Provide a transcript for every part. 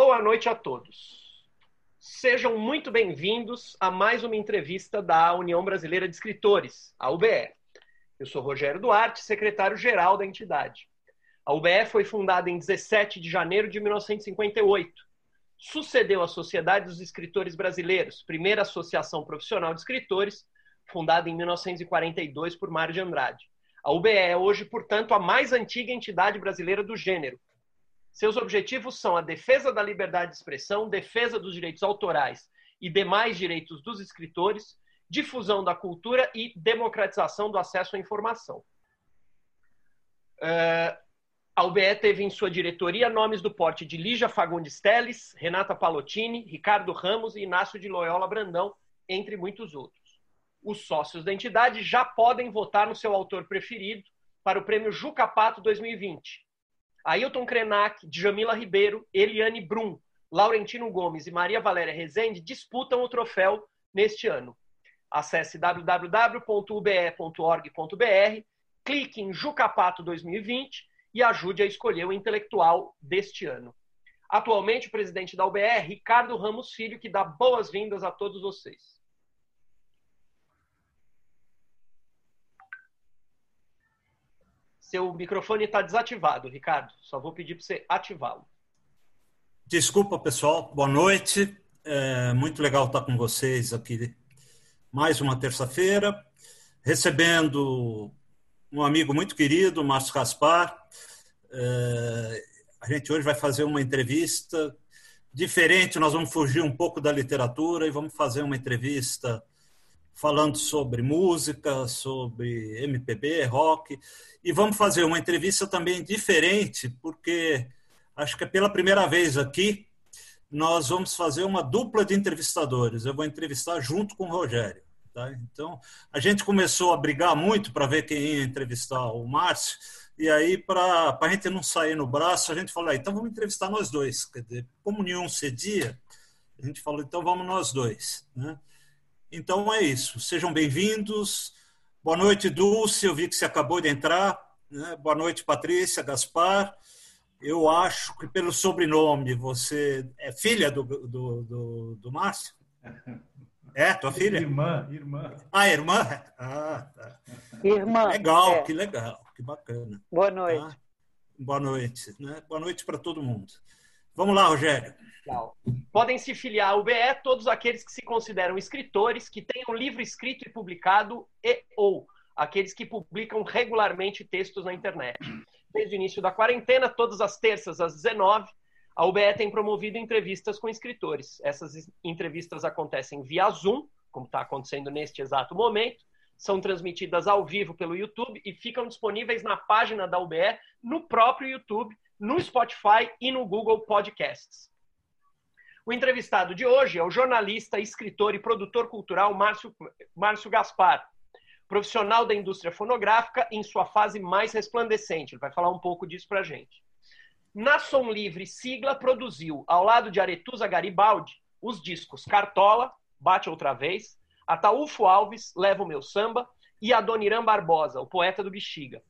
Boa noite a todos. Sejam muito bem-vindos a mais uma entrevista da União Brasileira de Escritores, a UBE. Eu sou Rogério Duarte, secretário-geral da entidade. A UBE foi fundada em 17 de janeiro de 1958. Sucedeu a Sociedade dos Escritores Brasileiros, primeira associação profissional de escritores, fundada em 1942 por Mário de Andrade. A UBE é hoje, portanto, a mais antiga entidade brasileira do gênero, seus objetivos são a defesa da liberdade de expressão, defesa dos direitos autorais e demais direitos dos escritores, difusão da cultura e democratização do acesso à informação. Uh, a UBE teve em sua diretoria nomes do porte de Lígia Fagundes Teles, Renata Palottini, Ricardo Ramos e Inácio de Loyola Brandão, entre muitos outros. Os sócios da entidade já podem votar no seu autor preferido para o prêmio Juca Pato 2020, Ailton Krenak, Djamila Ribeiro, Eliane Brum, Laurentino Gomes e Maria Valéria Rezende disputam o troféu neste ano. Acesse www.ube.org.br, clique em Jucapato 2020 e ajude a escolher o intelectual deste ano. Atualmente, o presidente da UBE Ricardo Ramos Filho, que dá boas-vindas a todos vocês. Seu microfone está desativado, Ricardo. Só vou pedir para você ativá-lo. Desculpa, pessoal. Boa noite. É muito legal estar com vocês aqui mais uma terça-feira, recebendo um amigo muito querido, Márcio Gaspar. É, a gente hoje vai fazer uma entrevista diferente, nós vamos fugir um pouco da literatura e vamos fazer uma entrevista falando sobre música, sobre MPB, rock, e vamos fazer uma entrevista também diferente, porque acho que é pela primeira vez aqui nós vamos fazer uma dupla de entrevistadores. Eu vou entrevistar junto com o Rogério. Tá? Então, a gente começou a brigar muito para ver quem ia entrevistar o Márcio, e aí, para a gente não sair no braço, a gente falou: ah, então vamos entrevistar nós dois. Quer dizer, como nenhum cedia, a gente falou: então vamos nós dois. Né? Então é isso. Sejam bem-vindos. Boa noite, Dulce. Eu vi que você acabou de entrar. Né? Boa noite, Patrícia, Gaspar. Eu acho que pelo sobrenome você é filha do, do, do, do Márcio? É, tua filha? Irmã, irmã. Ah, irmã? Ah, tá. Irmã. Legal, é. que legal, que bacana. Boa noite. Tá? Boa noite. Né? Boa noite para todo mundo. Vamos lá, Rogério. Podem se filiar ao BE todos aqueles que se consideram escritores, que tenham livro escrito e publicado e ou aqueles que publicam regularmente textos na internet. Desde o início da quarentena, todas as terças às 19 a UBE tem promovido entrevistas com escritores. Essas entrevistas acontecem via Zoom, como está acontecendo neste exato momento, são transmitidas ao vivo pelo YouTube e ficam disponíveis na página da UBE, no próprio YouTube, no Spotify e no Google Podcasts. O entrevistado de hoje é o jornalista, escritor e produtor cultural Márcio, Márcio Gaspar, profissional da indústria fonográfica em sua fase mais resplandecente. Ele vai falar um pouco disso para a gente. Na Som Livre Sigla produziu, ao lado de Aretusa Garibaldi, os discos Cartola, Bate Outra Vez, Ataúfo Alves, Leva o Meu Samba e Adoniran Barbosa, o poeta do Bexiga.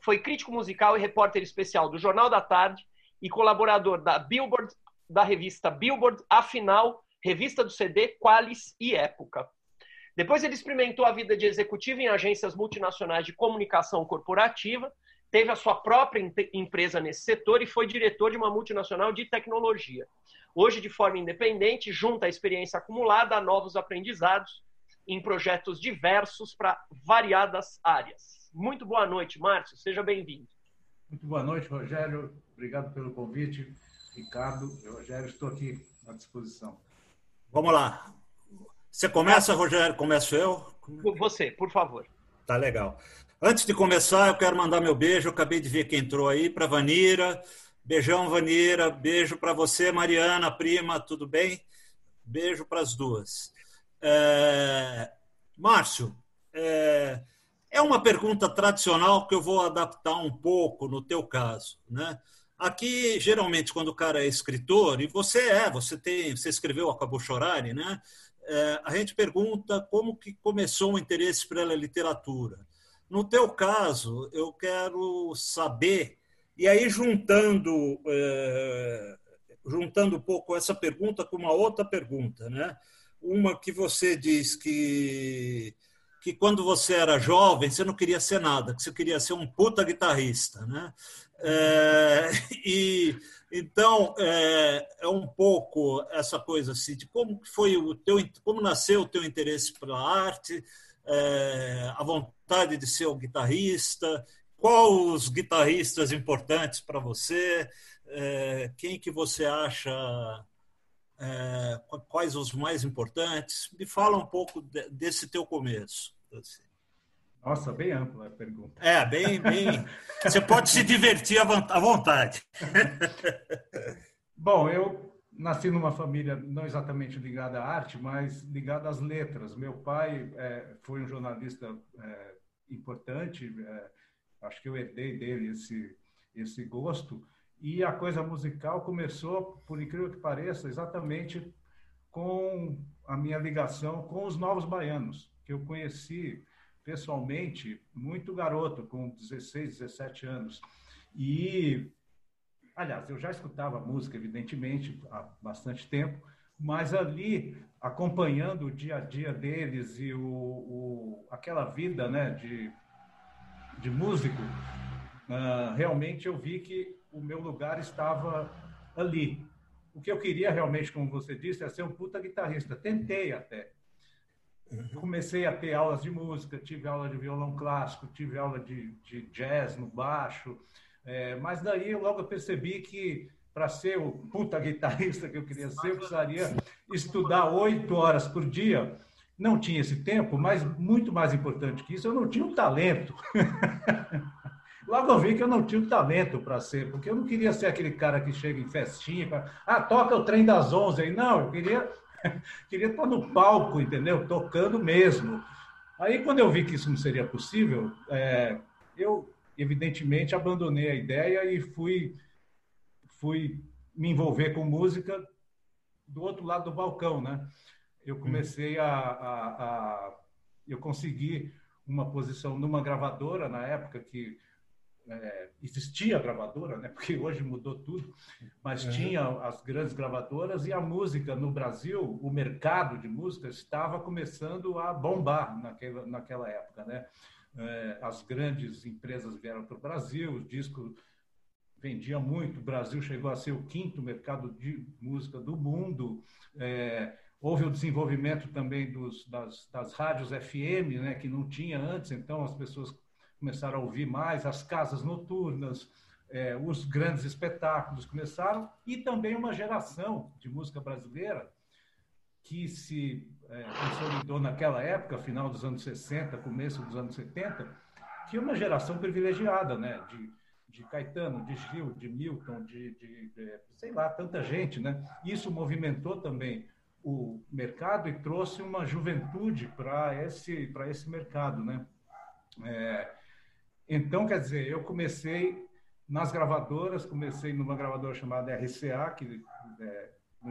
Foi crítico musical e repórter especial do Jornal da Tarde e colaborador da Billboard da revista Billboard, Afinal, revista do CD, Qualis e Época. Depois ele experimentou a vida de executivo em agências multinacionais de comunicação corporativa, teve a sua própria empresa nesse setor e foi diretor de uma multinacional de tecnologia. Hoje, de forma independente, junta a experiência acumulada a novos aprendizados em projetos diversos para variadas áreas. Muito boa noite, Márcio, seja bem-vindo. Muito boa noite, Rogério. Obrigado pelo convite. Ricardo e Rogério, estou aqui à disposição. Vamos lá. Você começa, Rogério? Começo eu? Você, por favor. Tá legal. Antes de começar, eu quero mandar meu beijo. Eu acabei de ver quem entrou aí para Vanira. Beijão, Vanira. Beijo para você, Mariana, prima. Tudo bem? Beijo para as duas. É... Márcio, é... é uma pergunta tradicional que eu vou adaptar um pouco no teu caso, né? Aqui, geralmente, quando o cara é escritor, e você é, você tem, você escreveu Acabou Chorare, né? É, a gente pergunta como que começou o interesse pela literatura. No teu caso, eu quero saber, e aí juntando é, juntando um pouco essa pergunta com uma outra pergunta, né? Uma que você diz que que quando você era jovem você não queria ser nada, que você queria ser um puta guitarrista, né? É, e então é, é, um pouco essa coisa assim de como foi o teu, como nasceu o teu interesse pela arte, é, a vontade de ser o guitarrista, quais os guitarristas importantes para você, é, quem que você acha é, quais os mais importantes? Me fala um pouco desse teu começo. Assim. Nossa, bem ampla a pergunta. É, bem, bem. Você pode se divertir à vontade. Bom, eu nasci numa família não exatamente ligada à arte, mas ligada às letras. Meu pai é, foi um jornalista é, importante, é, acho que eu herdei dele esse, esse gosto. E a coisa musical começou, por incrível que pareça, exatamente com a minha ligação com os Novos Baianos, que eu conheci pessoalmente muito garoto, com 16, 17 anos. E, aliás, eu já escutava música, evidentemente, há bastante tempo, mas ali, acompanhando o dia a dia deles e o, o aquela vida né, de, de músico, uh, realmente eu vi que o meu lugar estava ali. O que eu queria realmente, como você disse, é ser um puta guitarrista. Tentei até. Uhum. Comecei a ter aulas de música, tive aula de violão clássico, tive aula de, de jazz no baixo, é, mas daí eu logo percebi que para ser o puta guitarrista que eu queria ser, eu precisaria estudar oito horas por dia. Não tinha esse tempo, mas muito mais importante que isso, eu não tinha o talento. Logo eu vi que eu não tinha o talento para ser, porque eu não queria ser aquele cara que chega em festinha, ah, toca o trem das onze aí. Não, eu queria, queria estar no palco, entendeu? Tocando mesmo. Aí, quando eu vi que isso não seria possível, é, eu, evidentemente, abandonei a ideia e fui, fui me envolver com música do outro lado do balcão, né? Eu comecei a, a, a eu consegui uma posição numa gravadora na época que é, existia a gravadora, né? porque hoje mudou tudo, mas uhum. tinha as grandes gravadoras e a música no Brasil, o mercado de música estava começando a bombar naquela, naquela época. Né? É, as grandes empresas vieram para o Brasil, o disco vendia muito, o Brasil chegou a ser o quinto mercado de música do mundo. É, houve o desenvolvimento também dos, das, das rádios FM, né, que não tinha antes, então as pessoas começaram a ouvir mais, as casas noturnas, é, os grandes espetáculos começaram, e também uma geração de música brasileira que se é, consolidou naquela época, final dos anos 60, começo dos anos 70, que é uma geração privilegiada, né? De, de Caetano, de Gil, de Milton, de, de, de, sei lá, tanta gente, né? Isso movimentou também o mercado e trouxe uma juventude para esse para esse mercado, né? É, então, quer dizer, eu comecei nas gravadoras, comecei numa gravadora chamada RCA, que é,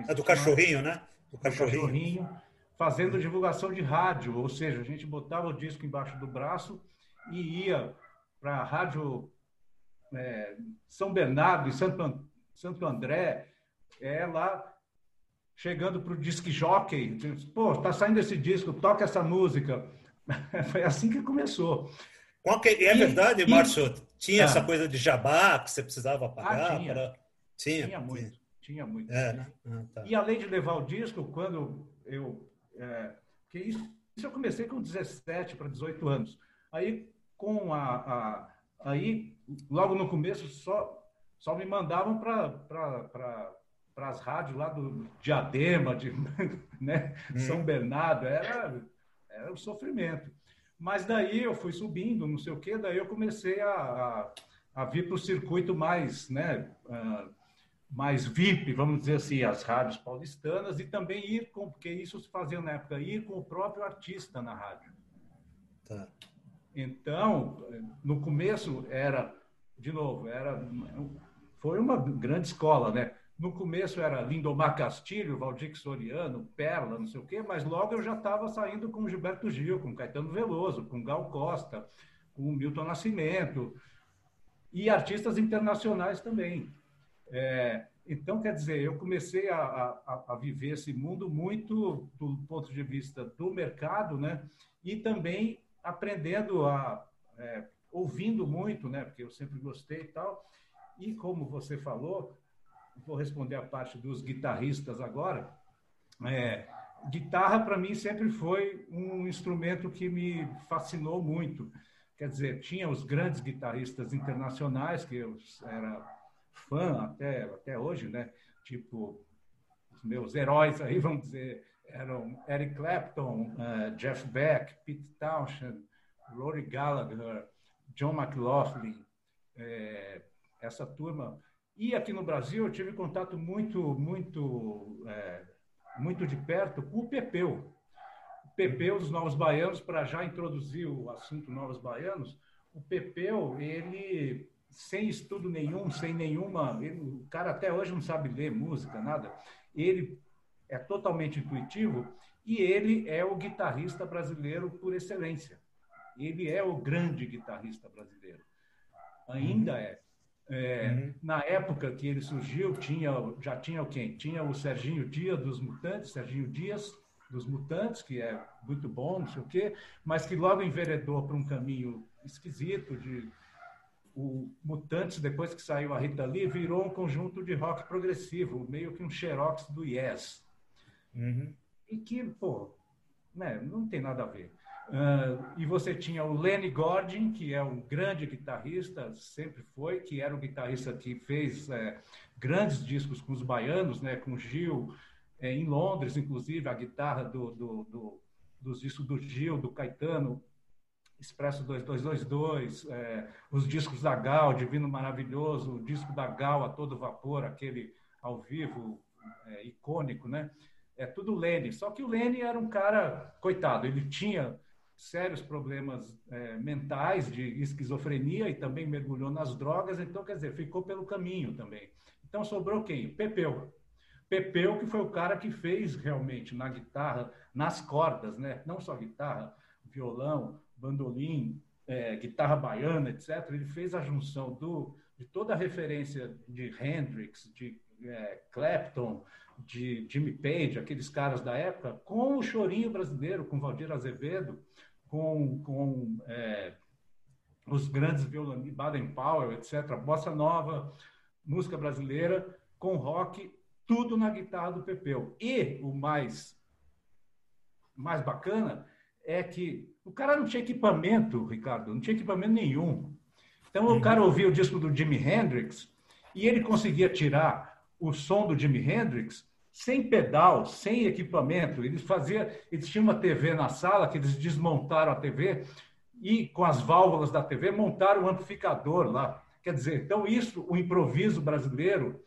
é do cachorrinho, né? Do cachorrinho. cachorrinho. Fazendo divulgação de rádio, ou seja, a gente botava o disco embaixo do braço e ia para a rádio é, São Bernardo e Santo, Santo André, é lá chegando para o disc jockey, pô, tá saindo esse disco, toca essa música. Foi assim que começou. É verdade, e, Márcio? Tinha essa ah. coisa de jabá que você precisava pagar? Ah, tinha. Para... tinha. tinha muito. Tinha muito. É, né? ah, tá. E além de levar o disco, quando eu. É, que isso, isso eu comecei com 17 para 18 anos. Aí, com a, a. Aí, logo no começo, só, só me mandavam para para as rádios lá do Diadema, de né? Hum. São Bernardo, era, era um sofrimento. Mas daí eu fui subindo, não sei o quê, daí eu comecei a, a, a vir para o circuito mais, né, uh, mais VIP, vamos dizer assim, as rádios paulistanas, e também ir com, porque isso se fazia na época, ir com o próprio artista na rádio. Tá. Então, no começo era, de novo, era, foi uma grande escola, né? No começo era Lindomar Castilho, Valdir Soriano, Perla, não sei o quê, mas logo eu já estava saindo com Gilberto Gil, com Caetano Veloso, com Gal Costa, com Milton Nascimento, e artistas internacionais também. É, Então, quer dizer, eu comecei a, a, a, viver esse mundo muito do ponto de vista do mercado, né? E também aprendendo a, é, ouvindo muito, né? Porque eu sempre gostei e tal. E como você falou, vou responder a parte dos guitarristas agora. É, guitarra, para mim, sempre foi um instrumento que me fascinou muito. Quer dizer, tinha os grandes guitarristas internacionais, que eu era fã até, até hoje, né? Tipo, os meus heróis aí, vamos dizer, eram Eric Clapton, uh, Jeff Beck, Pete Townshend, Rory Gallagher, John McLaughlin, é, essa turma. E aqui no Brasil eu tive contato muito, muito, é, muito de perto com o Pepeu. O Pepeu dos Novos Baianos, para já introduzir o assunto Novos Baianos, o Pepeu, ele sem estudo nenhum, sem nenhuma. Ele, o cara até hoje não sabe ler música, nada. Ele é totalmente intuitivo e ele é o guitarrista brasileiro por excelência. Ele é o grande guitarrista brasileiro. Ainda uhum. é. É uhum. Na época que ele surgiu, tinha, já tinha quem? Tinha o Serginho Dias dos Mutantes, Serginho Dias dos Mutantes, que é muito bom, não sei o quê, mas que logo enveredou para um caminho esquisito de o Mutantes, depois que saiu a Rita Lee, virou um conjunto de rock progressivo, meio que um xerox do Yes. Uhum. E que, pô, né, não tem nada a ver. Uh, e você tinha o Lenny Gordon, que é um grande guitarrista, sempre foi, que era o guitarrista que fez é, grandes discos com os baianos, né, com Gil, é, em Londres, inclusive, a guitarra do, do, do, dos discos do Gil, do Caetano, Expresso 2222, é, os discos da Gal, Divino Maravilhoso, o disco da Gal a todo vapor, aquele ao vivo é, icônico, né? É tudo Lene. Só que o Lene era um cara, coitado, ele tinha sérios problemas é, mentais de esquizofrenia e também mergulhou nas drogas, então, quer dizer, ficou pelo caminho também. Então, sobrou quem? Pepeu. Pepeu, que foi o cara que fez realmente na guitarra, nas cordas, né? Não só guitarra, violão, bandolim, é, guitarra baiana, etc., ele fez a junção do, de toda a referência de Hendrix, de é, Clapton, de Jimmy Page, aqueles caras da época, com o chorinho brasileiro, com Valdir Azevedo, com, com é, os grandes violonistas, Baden Powell, etc., bossa nova, música brasileira, com rock, tudo na guitarra do Pepeu. E o mais, mais bacana é que o cara não tinha equipamento, Ricardo, não tinha equipamento nenhum. Então o cara ouvia o disco do Jimi Hendrix e ele conseguia tirar o som do Jimi Hendrix sem pedal, sem equipamento. Eles faziam, eles tinham uma TV na sala que eles desmontaram a TV e com as válvulas da TV montaram um amplificador lá. Quer dizer, então isso, o improviso brasileiro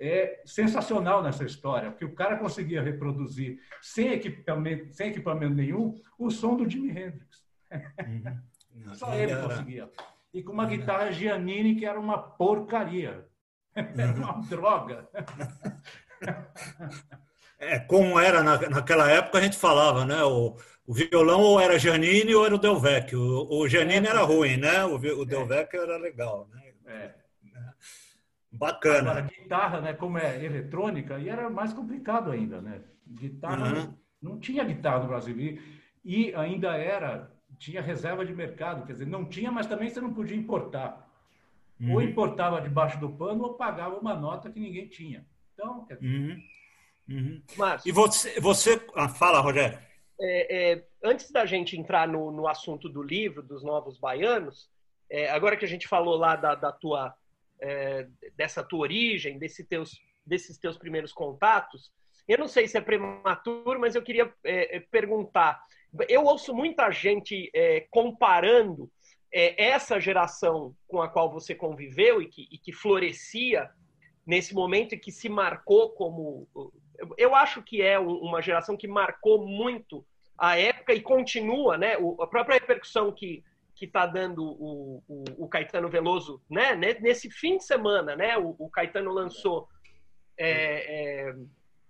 é sensacional nessa história, porque o cara conseguia reproduzir sem equipamento, sem equipamento nenhum o som do Jimi Hendrix. Uhum. Só ele conseguia. E com uma guitarra Giannini que era uma porcaria. Era uma uhum. droga. É, como era na, naquela época, a gente falava, né? O, o violão ou era Giannini ou era o Del Vecchio. O, o é, era ruim, né? O, o Del é. Era legal, né? É. Bacana. Agora, guitarra, né, como é eletrônica, e era mais complicado ainda, né? Guitarra, uhum. não tinha guitarra no Brasil. E, e ainda era, tinha reserva de mercado, quer dizer, não tinha, mas também você não podia importar. Uhum. Ou importava debaixo do pano ou pagava uma nota que ninguém tinha. Então, quer dizer... Uhum. Uhum. e você, você... Ah, fala, Rogério. É, é, antes da gente entrar no, no assunto do livro, dos Novos Baianos, é, agora que a gente falou lá da, da tua é, dessa tua origem, desse teus, desses teus primeiros contatos. Eu não sei se é prematuro, mas eu queria é, é perguntar. Eu ouço muita gente comparando essa geração com a qual você conviveu e que, e que florescia nesse momento e que se marcou como. Eu acho que é uma geração que marcou muito a época e continua, né? A própria repercussão que que está dando o, o, o, Caetano Veloso, né? Nesse fim de semana, né? O, o Caetano lançou é, é,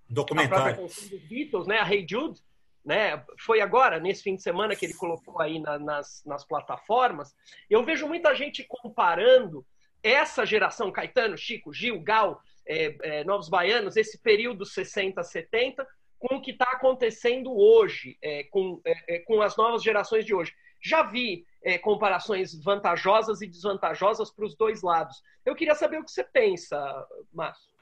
documentário dos Beatles, né? A Hey Jude, né? Foi agora nesse fim de semana que ele colocou aí na, nas, nas plataformas. Eu vejo muita gente comparando essa geração Caetano, Chico, Gil, Gal é, é, Novos Baianos, esse período 60, 70, com o que está acontecendo hoje, é, com, é, é, com as novas gerações de hoje. Já vi é, comparações vantajosas e desvantajosas para os dois lados. Eu queria saber o que você pensa, Márcio.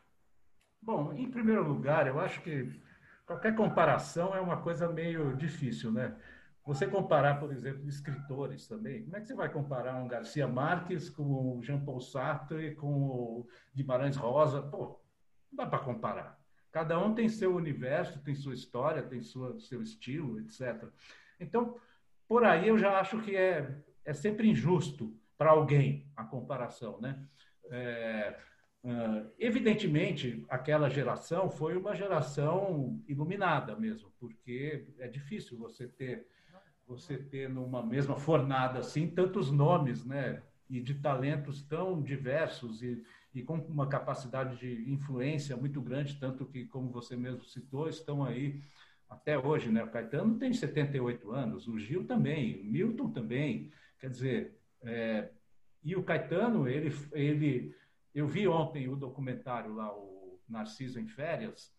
Bom, em primeiro lugar, eu acho que qualquer comparação é uma coisa meio difícil, né? Você comparar, por exemplo, escritores também, como é que você vai comparar um Garcia Marques com o Jean-Paul Sartre, com o Guimarães Rosa? Pô, não dá para comparar. Cada um tem seu universo, tem sua história, tem sua, seu estilo, etc. Então, por aí eu já acho que é, é sempre injusto para alguém a comparação, né? É, evidentemente, aquela geração foi uma geração iluminada mesmo, porque é difícil você ter você ter numa mesma fornada assim tantos nomes, né? E de talentos tão diversos e e com uma capacidade de influência muito grande, tanto que, como você mesmo citou, estão aí até hoje, né? O Caetano tem 78 anos, o Gil também, o Milton também, quer dizer, é, e o Caetano, ele, ele, eu vi ontem o documentário lá, o Narciso em Férias,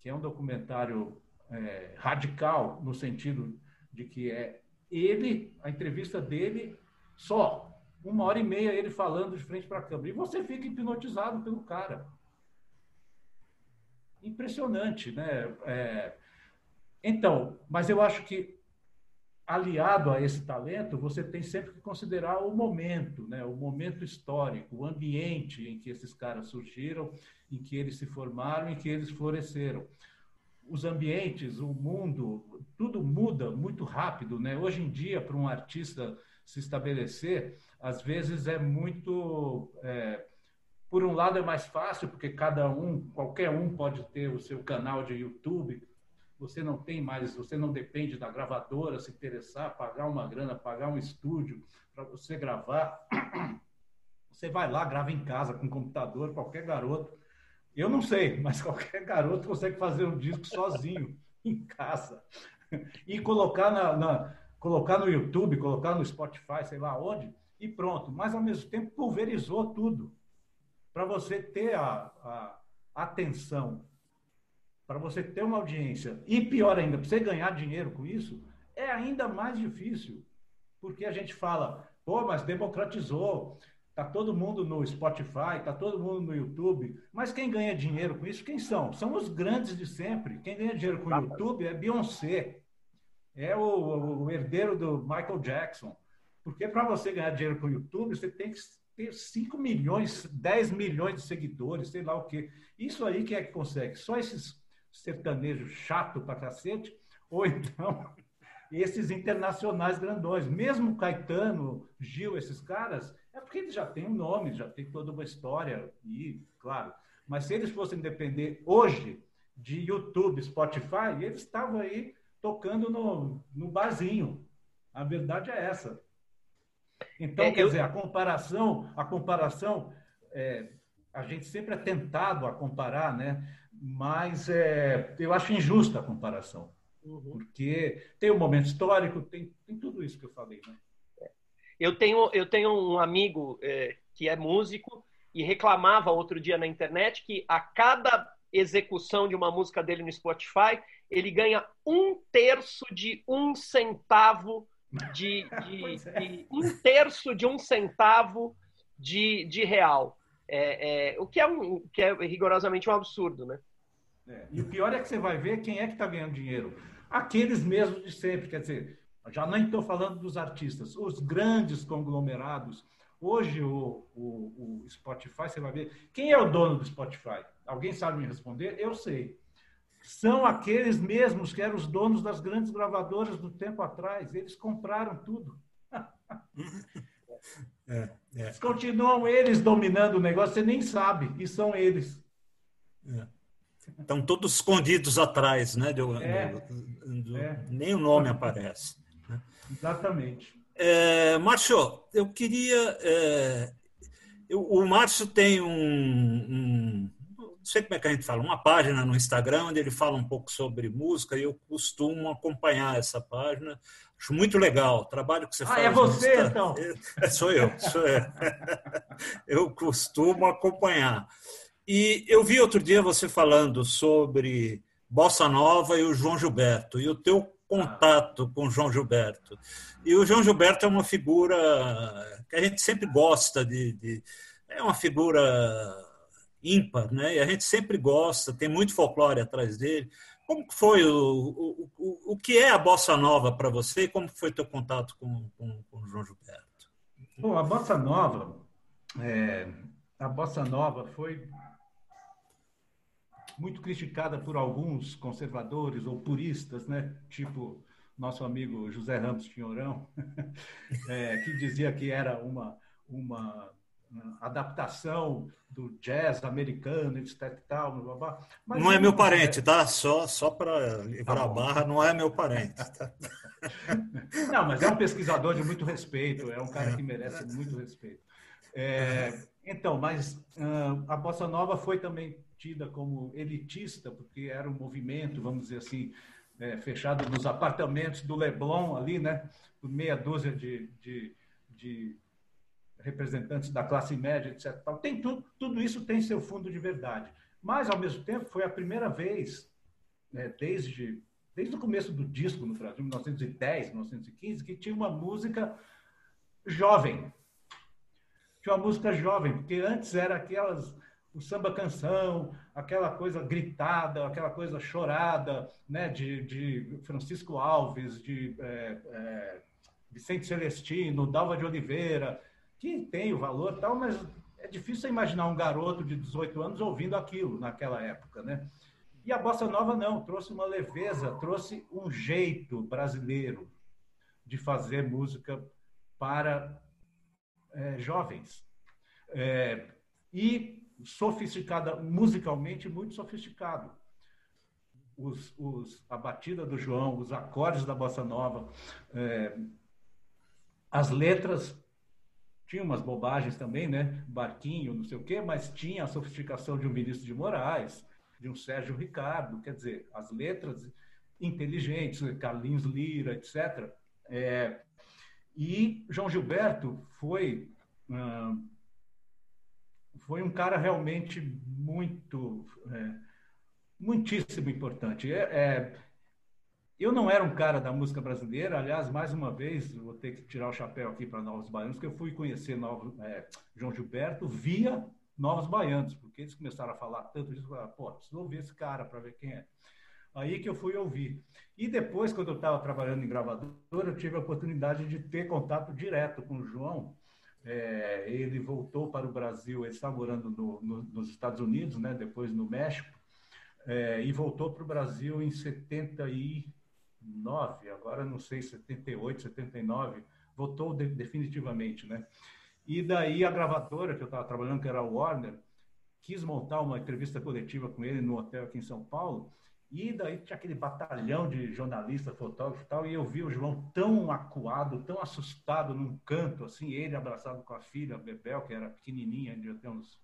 que é um documentário é, radical no sentido de que é ele, a entrevista dele só, uma hora e meia ele falando de frente para a câmera. E você fica hipnotizado pelo cara. Impressionante, né? É... Então, mas eu acho que aliado a esse talento, você tem sempre que considerar o momento, né? o momento histórico, o ambiente em que esses caras surgiram, em que eles se formaram, em que eles floresceram. Os ambientes, o mundo, tudo muda muito rápido. Né? Hoje em dia, para um artista se estabelecer, às vezes é muito. É, por um lado é mais fácil, porque cada um, qualquer um pode ter o seu canal de YouTube. Você não tem mais, você não depende da gravadora se interessar, pagar uma grana, pagar um estúdio para você gravar. Você vai lá, grava em casa com computador, qualquer garoto. Eu não sei, mas qualquer garoto consegue fazer um disco sozinho, em casa. E colocar, na, na, colocar no YouTube, colocar no Spotify, sei lá onde, e pronto. Mas, ao mesmo tempo, pulverizou tudo. Para você ter a, a atenção, para você ter uma audiência, e pior ainda, para você ganhar dinheiro com isso, é ainda mais difícil. Porque a gente fala, pô, mas democratizou, Está todo mundo no Spotify, está todo mundo no YouTube. Mas quem ganha dinheiro com isso, quem são? São os grandes de sempre. Quem ganha dinheiro com o YouTube é Beyoncé. É o, o herdeiro do Michael Jackson. Porque para você ganhar dinheiro com o YouTube, você tem que ter 5 milhões, 10 milhões de seguidores, sei lá o quê. Isso aí quem é que consegue? Só esses sertanejos chato pra cacete, ou então esses internacionais grandões. Mesmo Caetano, Gil, esses caras, é porque eles já têm um nome, já têm toda uma história, e, claro. Mas se eles fossem depender hoje de YouTube, Spotify, eles estavam aí tocando no, no barzinho. A verdade é essa. Então, é, quer eu... dizer, a comparação, a comparação, é, a gente sempre é tentado a comparar, né? Mas é, eu acho injusta a comparação. Uhum. Porque tem o um momento histórico, tem, tem tudo isso que eu falei, né? Eu tenho, eu tenho um amigo é, que é músico e reclamava outro dia na internet que a cada execução de uma música dele no Spotify, ele ganha um terço de um centavo de, de, é. de um terço de um centavo de, de real. É, é, o que é, um, que é rigorosamente um absurdo, né? É, e o pior é que você vai ver quem é que está ganhando dinheiro. Aqueles mesmos de sempre, quer dizer, já nem estou falando dos artistas, os grandes conglomerados. Hoje o, o, o Spotify, você vai ver. Quem é o dono do Spotify? Alguém sabe me responder? Eu sei são aqueles mesmos que eram os donos das grandes gravadoras do tempo atrás. Eles compraram tudo. É, é. Continuam eles dominando o negócio, você nem sabe, e são eles. É. Estão todos escondidos atrás, né? Do, é, do, do, é. nem o nome aparece. Exatamente. É, Márcio, eu queria. É, eu, o Márcio tem um, um sei como é que a gente fala, uma página no Instagram onde ele fala um pouco sobre música e eu costumo acompanhar essa página. Acho muito legal o trabalho que você ah, faz. Ah, é você, então? É, sou eu, sou eu. eu costumo acompanhar. E eu vi outro dia você falando sobre Bossa Nova e o João Gilberto, e o teu contato com João Gilberto. E o João Gilberto é uma figura que a gente sempre gosta de. de é uma figura ímpar, né? E a gente sempre gosta, tem muito folclore atrás dele. Como foi o, o, o, o que é a bossa nova para você e como foi teu contato com, com, com o João Gilberto? Bom, a bossa nova, é, a bossa nova foi muito criticada por alguns conservadores ou puristas, né? Tipo nosso amigo José Ramos Tinhorão, é, que dizia que era uma uma adaptação do jazz americano, etc e tal, blá, blá. Mas não é meu parente, tá? Só, só para livrar tá a barra, não é meu parente. Tá? não, mas é um pesquisador de muito respeito, é um cara que merece muito respeito. É, então, mas uh, a Bossa Nova foi também tida como elitista, porque era um movimento, vamos dizer assim, é, fechado nos apartamentos do Leblon ali, né? Por meia dúzia de, de, de representantes da classe média, etc. Tem tudo, tudo isso tem seu fundo de verdade. Mas, ao mesmo tempo, foi a primeira vez, né, desde, desde o começo do disco no Brasil, 1910, 1915, que tinha uma música jovem. Tinha uma música jovem, porque antes era aquelas o samba canção, aquela coisa gritada, aquela coisa chorada, né, de, de Francisco Alves, de é, é, Vicente Celestino, Dalva de Oliveira, que tem o valor tal, mas é difícil imaginar um garoto de 18 anos ouvindo aquilo naquela época, né? E a bossa nova não, trouxe uma leveza, trouxe um jeito brasileiro de fazer música para é, jovens. É, e sofisticada, musicalmente muito sofisticado. Os, os, a batida do João, os acordes da bossa nova, é, as letras tinha umas bobagens também, né? Barquinho, não sei o quê, mas tinha a sofisticação de um Vinícius de Moraes, de um Sérgio Ricardo, quer dizer, as letras inteligentes, Carlinhos Lira, etc. É, e João Gilberto foi foi um cara realmente muito é, muitíssimo importante. É, é, eu não era um cara da música brasileira, aliás, mais uma vez, vou ter que tirar o chapéu aqui para Novos Baianos, porque eu fui conhecer Novo, é, João Gilberto via Novos Baianos, porque eles começaram a falar tanto disso, eu pô, preciso ouvir esse cara para ver quem é. Aí que eu fui ouvir. E depois, quando eu estava trabalhando em gravadora, eu tive a oportunidade de ter contato direto com o João. É, ele voltou para o Brasil, ele está morando no, no, nos Estados Unidos, né, depois no México, é, e voltou para o Brasil em 70 e 79, agora não sei, 78, 79, votou de, definitivamente, né? E daí a gravadora que eu estava trabalhando, que era a Warner, quis montar uma entrevista coletiva com ele no hotel aqui em São Paulo, e daí tinha aquele batalhão de jornalistas, fotógrafos e tal, e eu vi o João tão acuado, tão assustado num canto, assim, ele abraçado com a filha, a Bebel, que era pequenininha, devia ter uns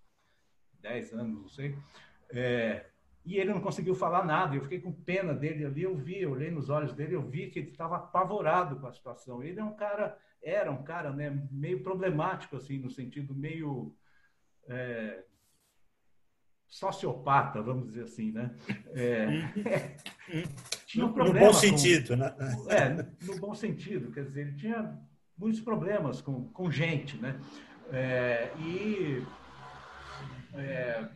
10 anos, não sei, é, e ele não conseguiu falar nada. Eu fiquei com pena dele ali, eu vi, eu olhei nos olhos dele, eu vi que ele estava apavorado com a situação. Ele é um cara, era um cara, né, meio problemático assim, no sentido meio é, sociopata, vamos dizer assim, né? É, tinha um problema no bom sentido, com, né? É, no bom sentido, quer dizer, ele tinha muitos problemas com, com gente, né? É, e é,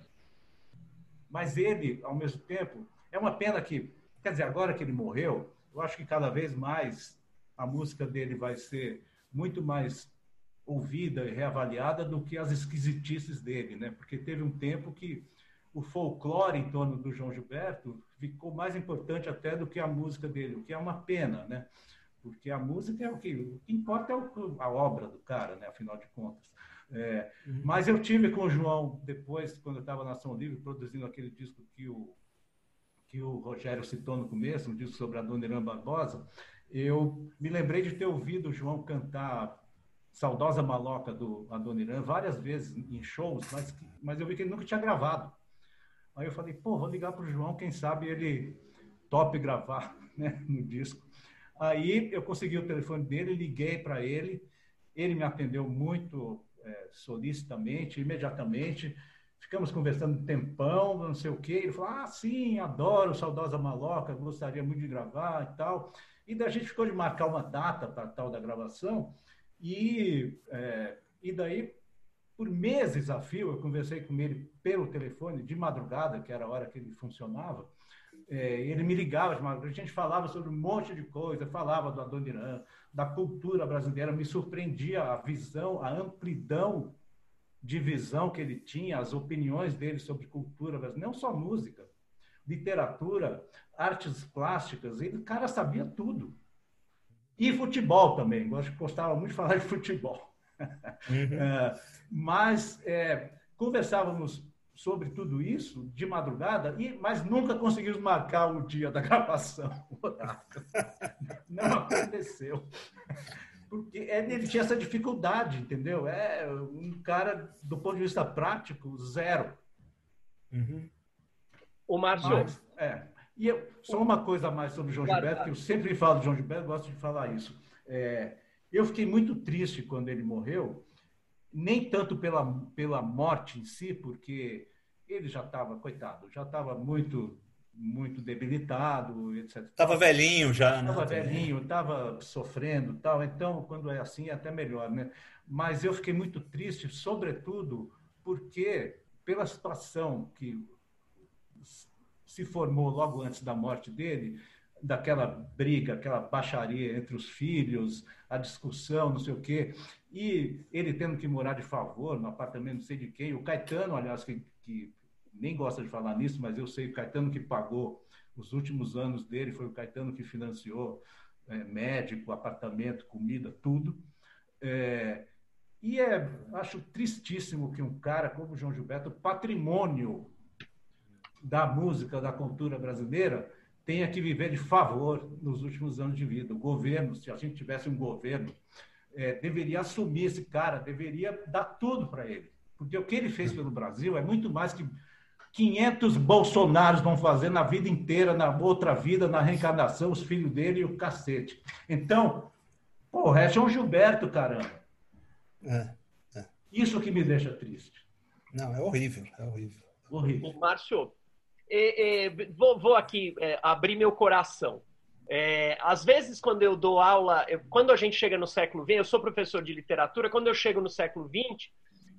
mas ele, ao mesmo tempo, é uma pena que, quer dizer, agora que ele morreu, eu acho que cada vez mais a música dele vai ser muito mais ouvida e reavaliada do que as esquisitices dele, né? Porque teve um tempo que o folclore em torno do João Gilberto ficou mais importante até do que a música dele, o que é uma pena, né? Porque a música é o que, o que importa é a obra do cara, né? Afinal de contas. É, uhum. Mas eu tive com o João, depois, quando eu estava na Ação Livre, produzindo aquele disco que o, que o Rogério citou no começo, um disco sobre a Dona Irã Barbosa, eu me lembrei de ter ouvido o João cantar Saudosa Maloca do Adoniran várias vezes em shows, mas, mas eu vi que ele nunca tinha gravado. Aí eu falei, pô, vou ligar para o João, quem sabe ele tope gravar né, no disco. Aí eu consegui o telefone dele, liguei para ele, ele me atendeu muito é, solicitamente, imediatamente, ficamos conversando um tempão, não sei o quê. Ele falou: Ah, sim, adoro Saudosa Maloca, gostaria muito de gravar e tal. E daí a gente ficou de marcar uma data para tal da gravação. E, é, e daí, por meses a fio, eu conversei com ele pelo telefone, de madrugada, que era a hora que ele funcionava. É, ele me ligava de madrugada, a gente falava sobre um monte de coisa, falava do Adoniran, da cultura brasileira, me surpreendia a visão, a amplidão de visão que ele tinha, as opiniões dele sobre cultura brasileira, não só música, literatura, artes plásticas, ele, o cara sabia tudo. E futebol também, gostava muito de falar de futebol. Uhum. É, mas é, conversávamos sobre tudo isso de madrugada, e, mas nunca conseguimos marcar o dia da gravação. Não aconteceu. Porque ele tinha essa dificuldade, entendeu? É um cara, do ponto de vista prático, zero. Uhum. O Márcio. Mas, é, e eu, só uma coisa mais sobre o João Gilberto, que eu sempre falo de João Gilberto, gosto de falar isso. É, eu fiquei muito triste quando ele morreu, nem tanto pela, pela morte em si, porque ele já estava, coitado, já estava muito muito debilitado, etc. Estava velhinho já, né? Estava velhinho, estava sofrendo tal. Então, quando é assim, é até melhor, né? Mas eu fiquei muito triste, sobretudo porque, pela situação que se formou logo antes da morte dele, daquela briga, aquela baixaria entre os filhos, a discussão, não sei o quê, e ele tendo que morar de favor no apartamento não sei de quem, o Caetano, aliás, que, que nem gosta de falar nisso, mas eu sei o Caetano que pagou os últimos anos dele, foi o Caetano que financiou é, médico, apartamento, comida, tudo. É, e é, acho tristíssimo que um cara como João Gilberto, patrimônio da música, da cultura brasileira, tenha que viver de favor nos últimos anos de vida. O governo, se a gente tivesse um governo, é, deveria assumir esse cara, deveria dar tudo para ele. Porque o que ele fez pelo Brasil é muito mais que 500 Bolsonaros vão fazer na vida inteira, na outra vida, na reencarnação, os filhos dele e o cacete. Então, porra, é João Gilberto, caramba. É, é. Isso que me deixa triste. Não, é horrível, é horrível. Horrível. Márcio, é, é, vou, vou, aqui é, abrir meu coração. É, às vezes, quando eu dou aula, eu, quando a gente chega no século XX, eu sou professor de literatura, quando eu chego no século XX,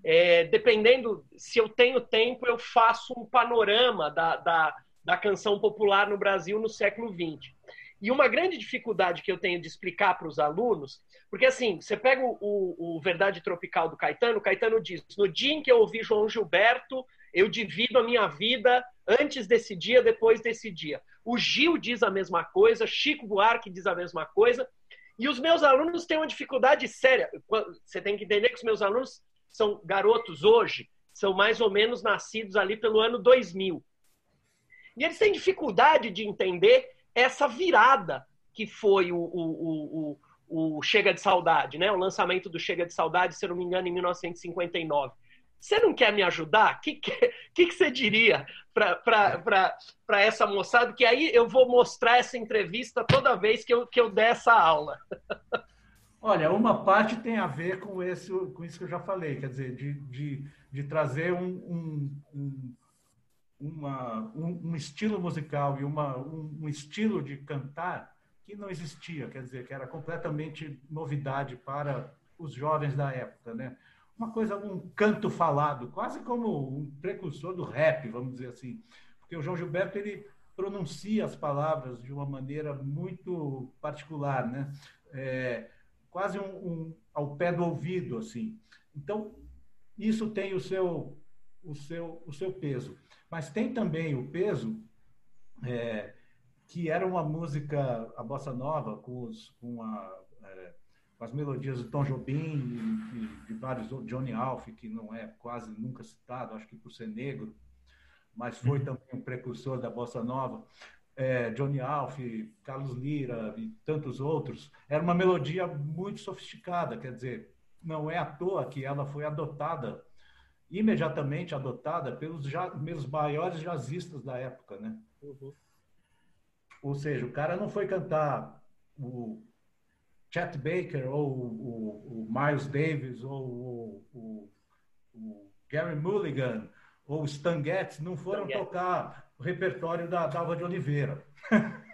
é, dependendo se eu tenho tempo, eu faço um panorama da, da, da canção popular no Brasil no século XX. E uma grande dificuldade que eu tenho de explicar para os alunos, porque assim, você pega o, o, o, Verdade Tropical do Caetano, o Caetano diz: no dia em que eu ouvi João Gilberto, eu divido a minha vida antes desse dia, depois desse dia. O Gil diz a mesma coisa, Chico Buarque diz a mesma coisa, e os meus alunos têm uma dificuldade séria. Você tem que entender que os meus alunos são garotos hoje, são mais ou menos nascidos ali pelo ano 2000. E eles têm dificuldade de entender essa virada que foi o, o, o, o Chega de Saudade, né? o lançamento do Chega de Saudade, se eu não me engano, em 1959. Você não quer me ajudar? O que, que, que, você diria para essa moçada? Que aí eu vou mostrar essa entrevista toda vez que eu, que eu der essa aula. Olha, uma parte tem a ver com, esse, com isso que eu já falei, quer dizer, de, de, de trazer um, um, um, uma, um, um estilo musical e uma, um, um estilo de cantar que não existia, quer dizer, que era completamente novidade para os jovens da época, né? Uma coisa, um canto falado, quase como um precursor do rap, vamos dizer assim. Porque o João Gilberto, ele pronuncia as palavras de uma maneira muito particular, né? É, quase um, um, ao pé do ouvido, assim. Então, isso tem o seu, o seu, o seu peso. Mas tem também o peso é, que era uma música, a bossa nova, com, os, com a com as melodias do Tom Jobim e, de vários Johnny Alf, que não é quase nunca citado, acho que por ser negro, mas foi uhum. também um precursor da bossa nova. É, Johnny Alf, Carlos Lira e tantos outros. Era uma melodia muito sofisticada, quer dizer, não é à toa que ela foi adotada, imediatamente adotada pelos, pelos maiores jazzistas da época, né? Uhum. Ou seja, o cara não foi cantar o Chet Baker, ou o, o Miles Davis, ou o, o, Gary Mulligan, ou Stan Getz não foram Stan tocar o repertório da Dalva de Oliveira.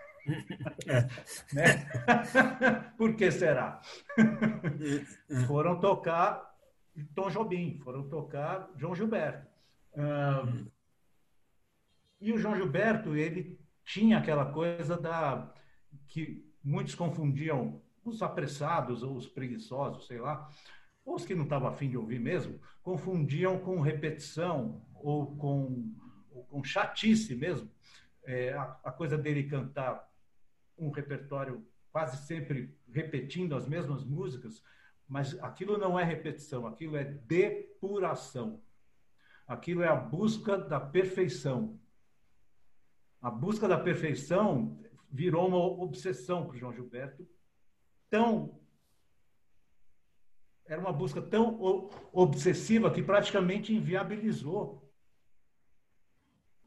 né? Por que será? foram tocar Tom Jobim, foram tocar João Gilberto. Um, e o João Gilberto, ele tinha aquela coisa da que muitos confundiam os apressados ou os preguiçosos, sei lá, ou os que não estavam afim de ouvir mesmo, confundiam com repetição ou com, ou com chatice mesmo. É, a, a coisa dele cantar um repertório quase sempre repetindo as mesmas músicas, mas aquilo não é repetição, aquilo é depuração. Aquilo é a busca da perfeição. A busca da perfeição virou uma obsessão para o João Gilberto. Tão era uma busca tão obsessiva que praticamente inviabilizou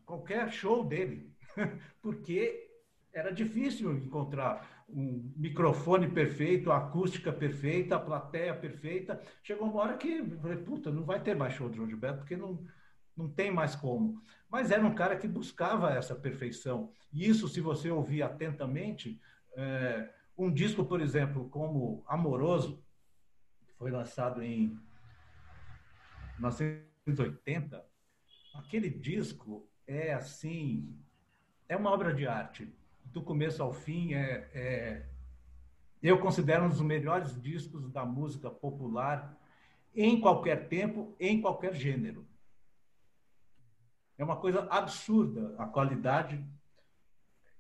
qualquer show dele, porque era difícil encontrar um microfone perfeito, a acústica perfeita, a plateia perfeita. Chegou uma hora que eu falei, puta, não vai ter mais show de João Gilberto, porque não, não tem mais como. Mas era um cara que buscava essa perfeição. E isso, se você ouvir atentamente, é, um disco, por exemplo, como Amoroso, que foi lançado em 1980, aquele disco é assim, é uma obra de arte do começo ao fim, é, é, eu considero um dos melhores discos da música popular em qualquer tempo, em qualquer gênero. É uma coisa absurda a qualidade.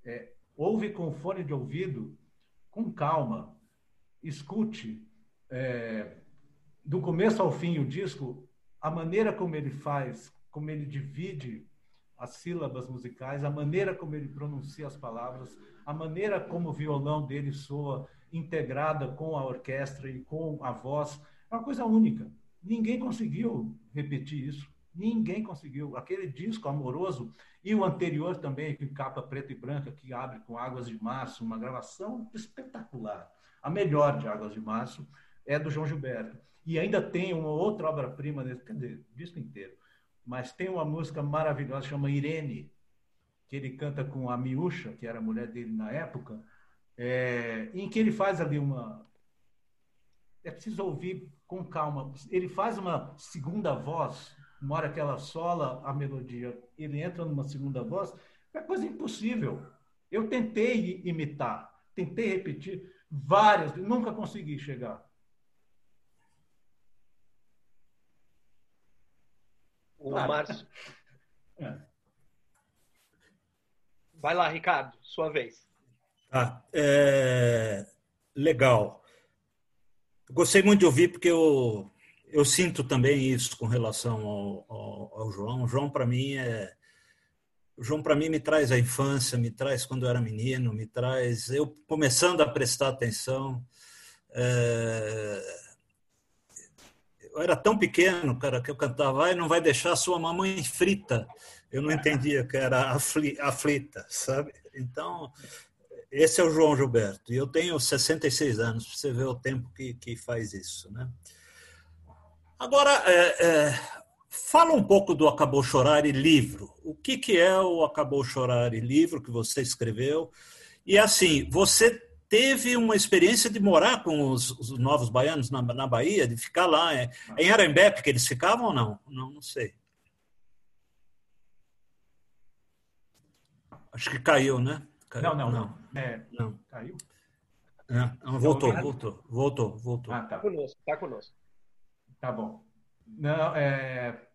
É, ouve com fone de ouvido, com calma, escute é, do começo ao fim o disco, a maneira como ele faz, como ele divide as sílabas musicais, a maneira como ele pronuncia as palavras, a maneira como o violão dele soa integrada com a orquestra e com a voz, é uma coisa única. Ninguém conseguiu repetir isso. Ninguém conseguiu. Aquele disco amoroso e o anterior também, com capa preta e branca, que abre com Águas de Março, uma gravação espetacular. A melhor de Águas de Março é do João Gilberto. E ainda tem uma outra obra-prima quer dizer, disco inteiro mas tem uma música maravilhosa, chama Irene, que ele canta com a Miúcha, que era a mulher dele na época, é, em que ele faz ali uma. É preciso ouvir com calma. Ele faz uma segunda voz, uma hora que ela sola a melodia, ele entra numa segunda voz, é coisa impossível. Eu tentei imitar, tentei repetir várias, nunca consegui chegar. O claro. Márcio. É. Vai lá, Ricardo, sua vez. Tá. É... Legal. Gostei muito de ouvir, porque eu, eu sinto também isso com relação ao, ao, ao João. O João, para mim, é. O João, para mim, me traz a infância, me traz quando eu era menino, me traz. Eu começando a prestar atenção. É eu era tão pequeno, cara, que eu cantava, vai, não vai deixar sua mamãe frita. Eu não entendia que era aflita, sabe? Então, esse é o João Gilberto. E eu tenho 66 anos, para você ver o tempo que, que faz isso, né? Agora, é, é, fala um pouco do Acabou Chorar e livro. O que, que é o Acabou Chorar e livro que você escreveu? E assim, você teve uma experiência de morar com os, os novos baianos na, na, Bahia, de ficar lá. É, em Arembepe que eles ficavam ou não? Não, não sei. Acho que caiu, né? Caiu. Não, não, não. É, não. Caiu? É, voltou, voltou, voltou, voltou. Ah, tá. tá conosco, tá conosco. Tá bom. Não, é...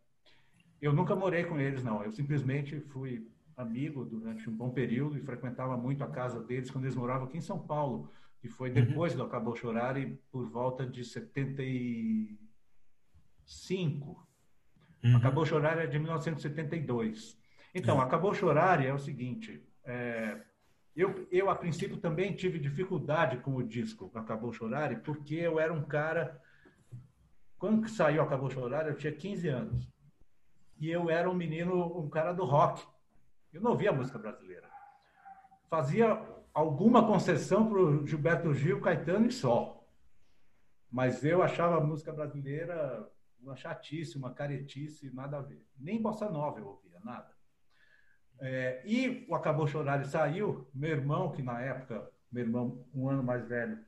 Eu nunca morei com eles, não. Eu simplesmente fui amigo durante um bom período e frequentava muito a casa deles quando eles moravam aqui em São Paulo, que foi uhum. depois uhum. do Acabou Chorar e por volta de 75. Uhum. Acabou Chorar é de 1972. Então, uhum. Acabou Chorar é o seguinte, é, eu, eu, a princípio, também tive dificuldade com o disco Acabou Chorar, porque eu era um cara... Quando saiu Acabou Chorar, eu tinha 15 anos. E eu era um menino, um cara do rock. Eu não ouvia música brasileira. Fazia alguma concessão para o Gilberto Gil, Caetano e só. Mas eu achava a música brasileira uma chatice, uma caretice, nada a ver. Nem bossa nova eu ouvia, nada. É, e o Acabou Chorar saiu. Meu irmão, que na época, meu irmão, um ano mais velho,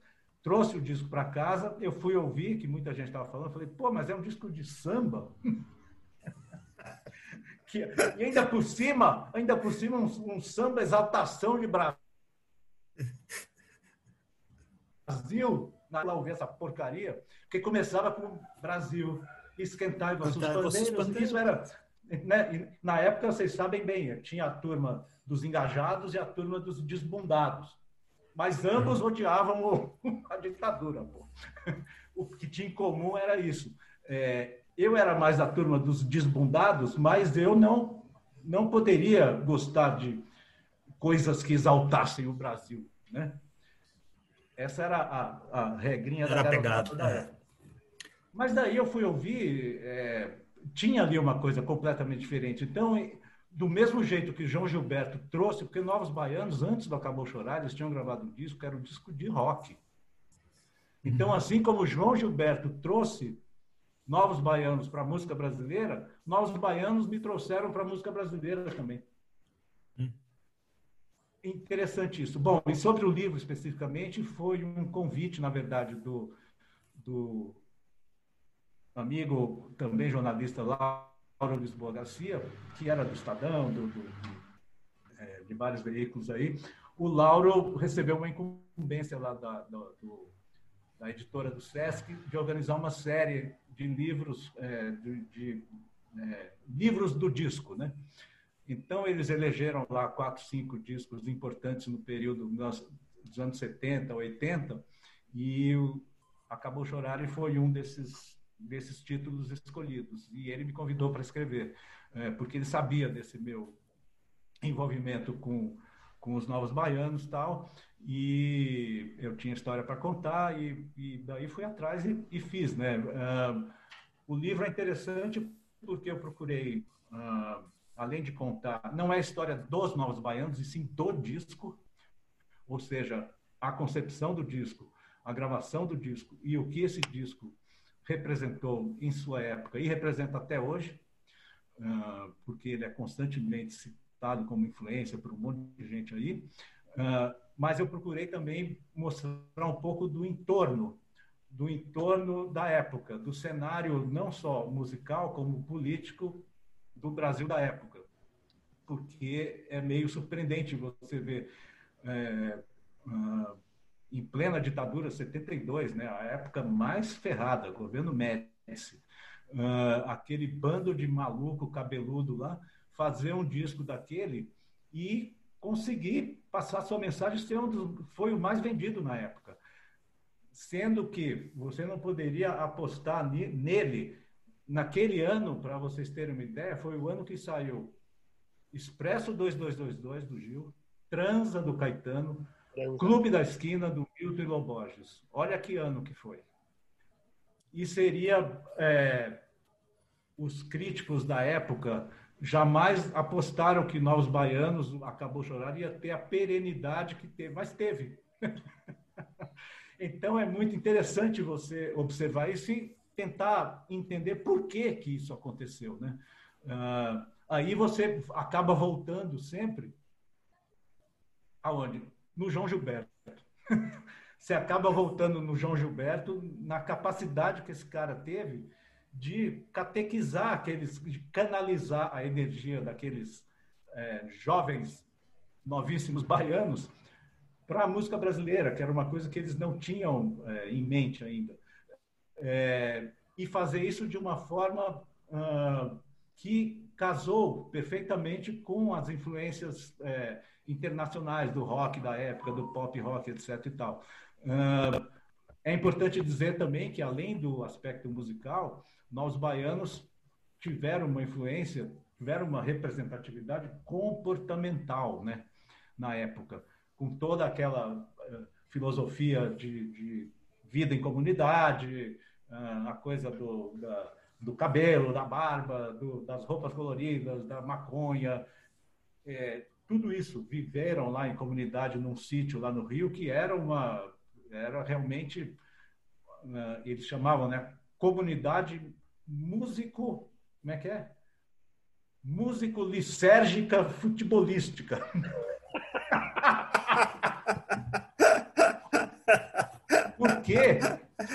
trouxe o disco para casa. Eu fui ouvir, que muita gente estava falando. Falei, pô, mas é um disco de samba. que, e ainda por cima, ainda por cima, um, um samba exaltação de Brasil. Lá ouvir essa porcaria, porque começava com Brasil, esquentar vocês bandeiras. Isso era né, na época, vocês sabem bem, tinha a turma dos engajados e a turma dos desbundados. Mas ambos odiavam a ditadura. Pô. O que tinha em comum era isso. É, eu era mais da turma dos desbundados, mas eu não, não poderia gostar de coisas que exaltassem o Brasil. Né? Essa era a, a regrinha era da pegada. Da é. Mas daí eu fui ouvir. É, tinha ali uma coisa completamente diferente. Então, do mesmo jeito que João Gilberto trouxe, porque Novos Baianos, antes do Acabou Chorar, eles tinham gravado um disco, que era um disco de rock. Então, assim como João Gilberto trouxe Novos Baianos para a música brasileira, Novos Baianos me trouxeram para a música brasileira também. Hum. Interessante isso. Bom, e sobre o livro especificamente, foi um convite, na verdade, do, do amigo, também jornalista Lauro Lisboa Garcia, que era do Estadão, do, do, de, é, de, vários veículos aí. O Lauro recebeu uma incumbência lá da, do, da editora do Sesc de organizar uma série de livros, é, de, de é, livros do disco, né? Então, eles elegeram lá quatro, cinco discos importantes no período dos anos 70, 80, e Acabou Chorar e foi um desses desses títulos escolhidos. E ele me convidou para escrever, é, porque ele sabia desse meu envolvimento com, com os Novos Baianos tal, e eu tinha história para contar, e, e, daí fui atrás e, e fiz. Né? Uh, o livro é interessante porque eu procurei, uh, além de contar, não é a história dos Novos Baianos, e sim do disco, ou seja, a concepção do disco, a gravação do disco e o que esse disco representou em sua época e representa até hoje, uh, porque ele é constantemente citado como influência por um monte de gente aí. Uh, mas eu procurei também mostrar um pouco do entorno, do entorno da época, do cenário não só musical como político do Brasil da época, porque é meio surpreendente você ver é, em plena ditadura, 72, né, a época mais ferrada, governo Médici, uh, aquele bando de maluco cabeludo lá, fazer um disco daquele e conseguir passar sua mensagem ser um dos, foi o mais vendido na época. Sendo que você não poderia apostar nele naquele ano, para vocês terem uma ideia, foi o ano que saiu Expresso 2222 do Gil, Transa do Caetano, Clube da Esquina do Milton e Loborges. Olha que ano que foi. E seria é, os críticos da época jamais apostaram que Novos Baianos acabou chorar ia ter a perenidade que teve, mas teve. então é muito interessante você observar isso e tentar entender por que que isso aconteceu, né? Uh, aí você acaba voltando sempre aonde no João Gilberto. Você acaba voltando no João Gilberto na capacidade que esse cara teve de catequizar aqueles, de canalizar a energia daqueles é, jovens novíssimos baianos para a música brasileira, que era uma coisa que eles não tinham é, em mente ainda. É, e fazer isso de uma forma que casou perfeitamente com as influências é, internacionais do rock da época, do pop rock, etc. e tal. Uh, é importante dizer também que, além do aspecto musical, nós baianos tiveram uma influência, tiveram uma representatividade comportamental, né, na época, com toda aquela uh, filosofia de, de, vida em comunidade, uh, a coisa do, da, do cabelo, da barba, do, das roupas coloridas, da maconha, é, tudo isso viveram lá em comunidade num sítio lá no Rio que era uma era realmente uh, eles chamavam né comunidade músico, como é que é? Músico lisérgica futebolística. Porque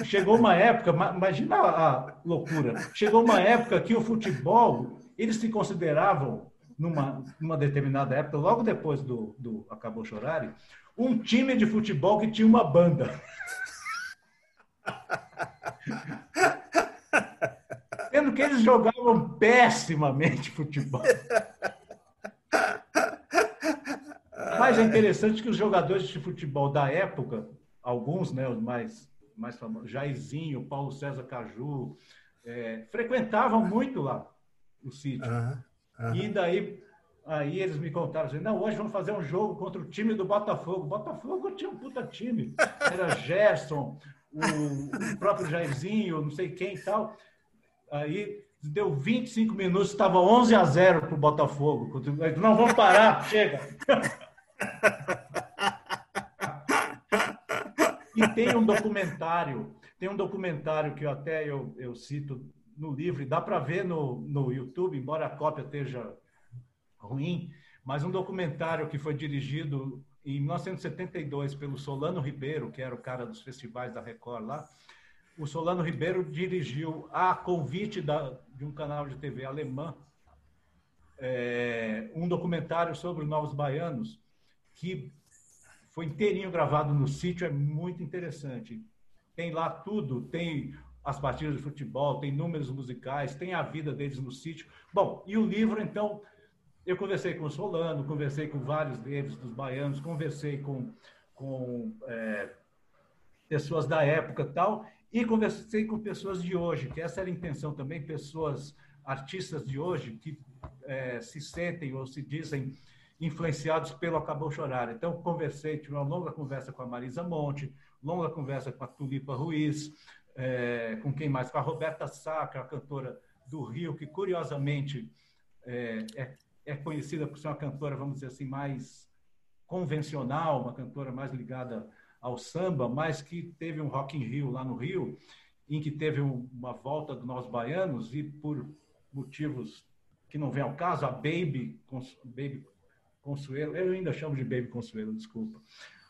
chegou uma época, imagina a loucura, chegou uma época que o futebol, eles se consideravam, numa, numa determinada época, logo depois do, do Acabou Chorare, um time de futebol que tinha uma banda. Sendo que eles jogavam pessimamente futebol. Mas é interessante que os jogadores de futebol da época, alguns, né, os mais, mais famosos, Jairzinho, Paulo César Caju, é, frequentavam muito lá o sítio. Uhum, uhum. E daí aí eles me contaram assim, não, hoje vamos fazer um jogo contra o time do Botafogo. Botafogo tinha um puta time. Era Gerson, o, o próprio Jairzinho, não sei quem e tal. Aí deu 25 minutos, estava 11 a 0 para o Botafogo. Não, vamos parar, chega. E tem um documentário, tem um documentário que eu até eu, eu cito no livro, dá para ver no, no YouTube, embora a cópia esteja ruim, mas um documentário que foi dirigido em 1972 pelo Solano Ribeiro, que era o cara dos festivais da Record lá. O Solano Ribeiro dirigiu, a convite da, de um canal de TV alemã, é, um documentário sobre os Novos Baianos, que foi inteirinho gravado no sítio, é muito interessante. Tem lá tudo, tem as partidas de futebol, tem números musicais, tem a vida deles no sítio. Bom, e o livro, então, eu conversei com o Solano, conversei com vários deles, dos baianos, conversei com, com é, pessoas da época tal, e conversei com pessoas de hoje, que essa era a intenção também, pessoas, artistas de hoje, que é, se sentem ou se dizem influenciados pelo Acabou Chorar. Então, conversei, tive uma longa conversa com a Marisa Monte, longa conversa com a Tulipa Ruiz, é, com quem mais? Com a Roberta Sacra, a cantora do Rio, que curiosamente é, é, é, conhecida por ser uma cantora, vamos dizer assim, mais convencional, uma cantora mais ligada ao samba, mas que teve um Rock in Rio lá no Rio, em que teve uma volta dos nós baianos e por motivos que não vem ao caso, a Baby, Baby Consuelo, eu ainda chamo de Baby Consuelo, desculpa.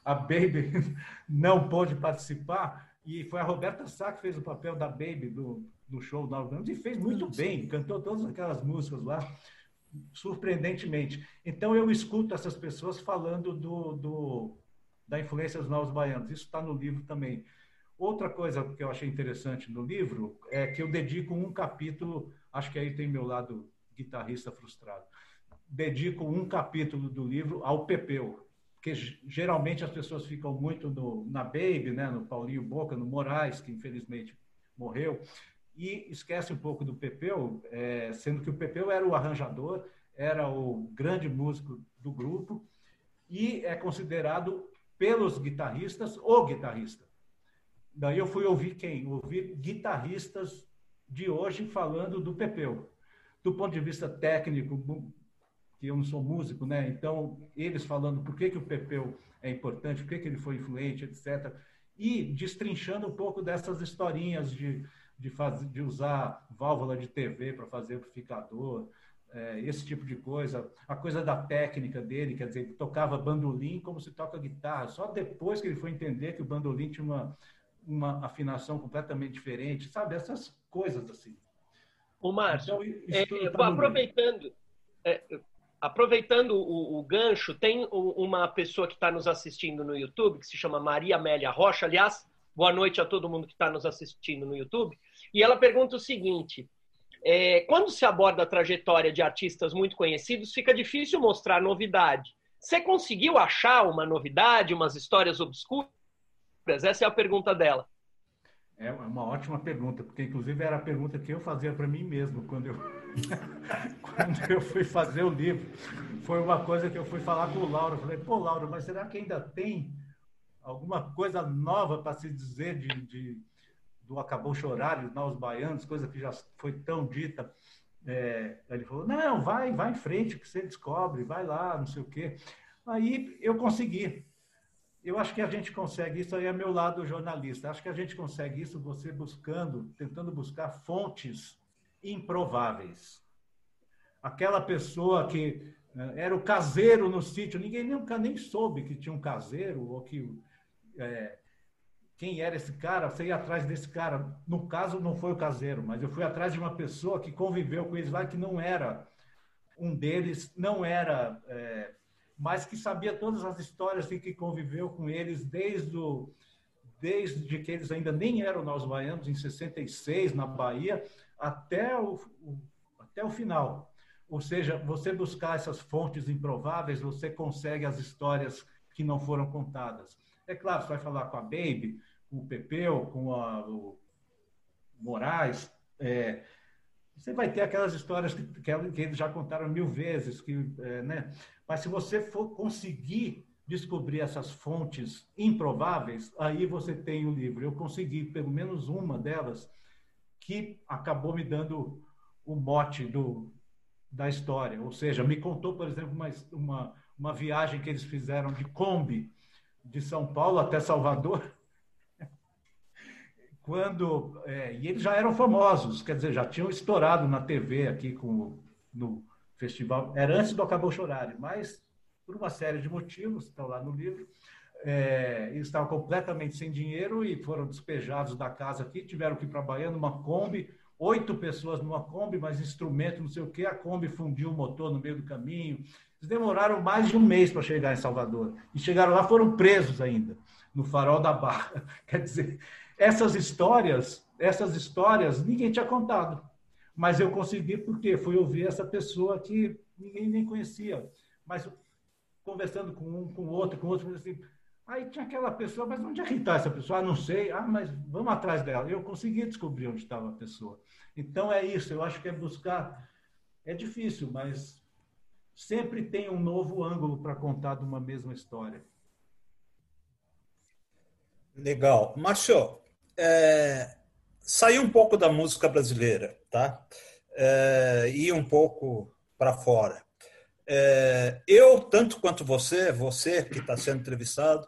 A Baby não pôde participar e foi a Roberta Sá que fez o papel da Baby do, do show do Nove Anos e fez muito bem, cantou todas aquelas músicas lá, surpreendentemente. Então eu escuto essas pessoas falando do, do da influência dos Novos Baianos. Isso está no livro também. Outra coisa que eu achei interessante no livro é que eu dedico um capítulo, acho que aí tem meu lado guitarrista frustrado dedico um capítulo do livro ao Pepeu, porque geralmente as pessoas ficam muito no, na Baby, né, no Paulinho Boca, no Moraes, que infelizmente morreu, e esquece um pouco do Pepeu, é, sendo que o Pepeu era o arranjador, era o grande músico do grupo e é considerado pelos guitarristas o guitarrista. Daí eu fui ouvir quem? Ouvir guitarristas de hoje falando do Pepeu. Do ponto de vista técnico, que eu não sou músico, né? Então, eles falando por que, que o Pepeu é importante, por que, que ele foi influente, etc. E destrinchando um pouco dessas historinhas de, de, fazer, de usar válvula de TV para fazer amplificador, é, esse tipo de coisa. A coisa da técnica dele, quer dizer, ele tocava bandolim como se toca guitarra. Só depois que ele foi entender que o bandolim tinha uma, uma afinação completamente diferente, sabe? Essas coisas assim. O Márcio, então, é, tá aproveitando, é, aproveitando o, o, gancho, tem uma pessoa que está nos assistindo no YouTube, que se chama Maria Amélia Rocha. Aliás, boa noite a todo mundo que está nos assistindo no YouTube. E ela pergunta o seguinte: é, quando se aborda a trajetória de artistas muito conhecidos, fica difícil mostrar novidade. Você conseguiu achar uma novidade, umas histórias obscuras? Essa é a pergunta dela. É uma ótima pergunta, porque inclusive era a pergunta que eu fazia para mim mesmo quando eu, quando eu fui fazer o livro. Foi uma coisa que eu fui falar com o Lauro. Falei, pô, Lauro, mas será que ainda tem alguma coisa nova para se dizer de, de, do Acabou Chorar, de Nós Baianos, coisa que já foi tão dita? É, ele falou, não, vai, vai em frente, que você descobre, vai lá, não sei o quê. Aí eu consegui eu acho que a gente consegue, isso aí é meu lado jornalista, acho que a gente consegue isso você buscando, tentando buscar fontes improváveis. Aquela pessoa que né, era o caseiro no sítio, ninguém nunca nem soube que tinha um caseiro ou que é, quem era esse cara, você ia atrás desse cara. No caso, não foi o caseiro, mas eu fui atrás de uma pessoa que conviveu com eles lá, que não era um deles, não era, é, mas que sabia todas as histórias e que conviveu com eles desde, o, desde que eles ainda nem eram nós baianos, em 66, na Bahia, até o, o, até o final. Ou seja, você buscar essas fontes improváveis, você consegue as histórias que não foram contadas. É claro, você vai falar com a Baby, com o Pepeu, com a, o Moraes, é, você vai ter aquelas histórias que, que, eles já contaram mil vezes, que, é, né? mas se você for conseguir descobrir essas fontes improváveis, aí você tem o livro. Eu consegui pelo menos uma delas que acabou me dando o mote do, da história. Ou seja, me contou, por exemplo, uma, uma, uma viagem que eles fizeram de Kombi, de São Paulo até Salvador, quando é, e eles já eram famosos, quer dizer, já tinham estourado na TV aqui com no festival. Era antes do Acabou Chorar, mas por uma série de motivos, estão lá no livro, é, eles estavam completamente sem dinheiro e foram despejados da casa aqui, tiveram que ir para Bahia numa Kombi, oito pessoas numa Kombi, mas instrumento, não sei o quê, a Kombi fundiu o motor no meio do caminho. Eles demoraram mais de um mês para chegar em Salvador. E chegaram lá, foram presos ainda, no farol da Barra. Quer dizer, essas histórias, essas histórias, ninguém tinha contado. Mas eu consegui porque fui ouvir essa pessoa que ninguém nem conhecia. Mas conversando com um, com outro, com outro, assim, aí tinha aquela pessoa, mas onde é que está essa pessoa? Ah, não sei. Ah, mas vamos atrás dela. Eu consegui descobrir onde estava a pessoa. Então é isso, eu acho que é buscar. É difícil, mas sempre tem um novo ângulo para contar de uma mesma história. Legal. Márcio, é, sair um pouco da música brasileira, tá? É, ir um pouco para fora. É, eu, tanto quanto você, você que está sendo entrevistado,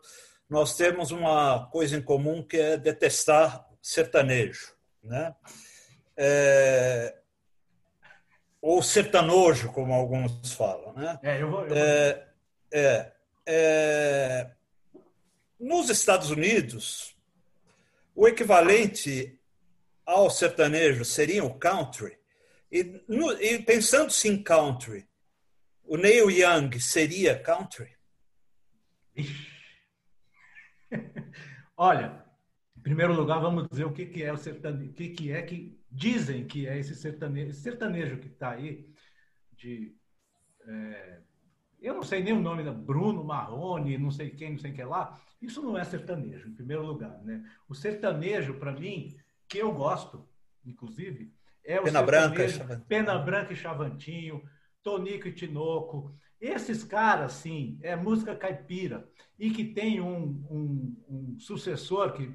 nós temos uma coisa em comum que é detestar sertanejo, né? É, ou sertanojo, como alguns falam, né? É, eu vou. Eu vou... É, é, é, nos Estados Unidos, o equivalente ao sertanejo seria o country. E, no, e pensando-se em country, o Neil Young seria country? Olha, em primeiro lugar, vamos dizer o que, que é o sertanejo, o que, que é que dizem que é esse sertanejo, esse sertanejo que está aí, de. É, eu não sei nem o nome da Bruno Marrone, não sei quem, não sei quem lá. Isso não é sertanejo, em primeiro lugar. Né? O sertanejo, para mim, que eu gosto, inclusive, é o Pena Branca, Pena Branca e Chavantinho, Tonico e Tinoco. Esses caras, sim, é música caipira. E que tem um, um, um sucessor que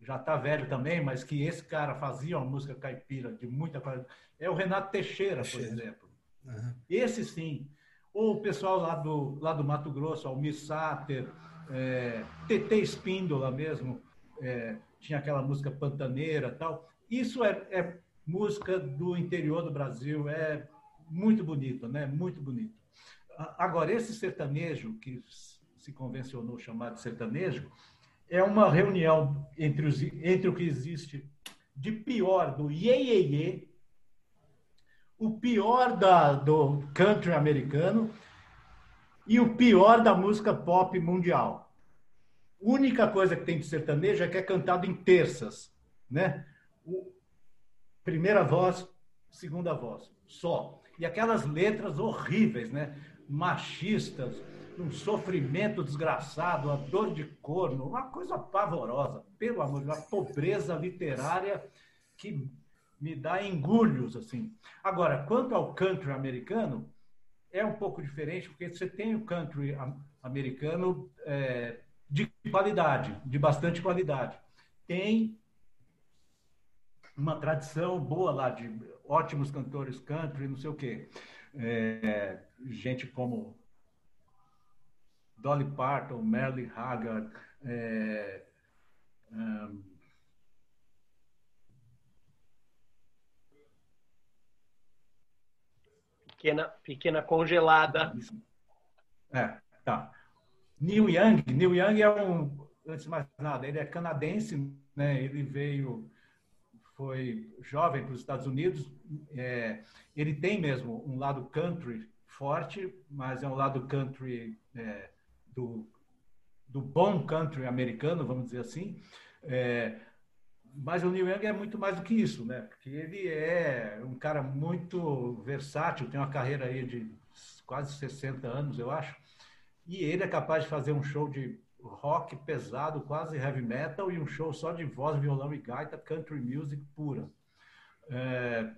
já está velho também, mas que esse cara fazia uma música caipira de muita qualidade. É o Renato Teixeira, por exemplo. Uhum. Esse sim. Ou o pessoal lá do, lá do Mato Grosso, Almir Sater, é, TT Espíndola mesmo, é, tinha aquela música pantaneira tal. Isso é, é, música do interior do Brasil, é muito bonito, né? Muito bonito. Agora, esse sertanejo, que se convencionou chamar de sertanejo, é uma reunião entre, os, entre o que existe de pior do iê, iê, iê o pior da, do country americano e o pior da música pop mundial. Única coisa que tem de sertanejo é que é cantado em terças, né? O, primeira voz, segunda voz, só. E aquelas letras horríveis, né? Machistas, um sofrimento desgraçado, a dor de corno, uma coisa pavorosa, pelo amor de Deus, uma pobreza literária que me dá engulhos, assim. Agora, quanto ao country americano, é um pouco diferente, porque você tem o country americano é, de qualidade, de bastante qualidade. Tem uma tradição boa lá de ótimos cantores country, não sei o quê. É, gente como Dolly Parton, Merle Haggard, é, um, Pequena, pequena congelada. É, tá. Neil Young, Neil Young é um, antes de mais nada, ele é canadense, né? Ele veio, foi jovem para os Estados Unidos. É, ele tem mesmo um lado country forte, mas é um lado country é, do, do bom country americano, vamos dizer assim. É, mas o Neil Young é muito mais do que isso, né? Porque ele é um cara muito versátil, tem uma carreira aí de quase 60 anos, eu acho. E ele é capaz de fazer um show de rock pesado, quase heavy metal, e um show só de voz, violão e gaita, country music pura. É,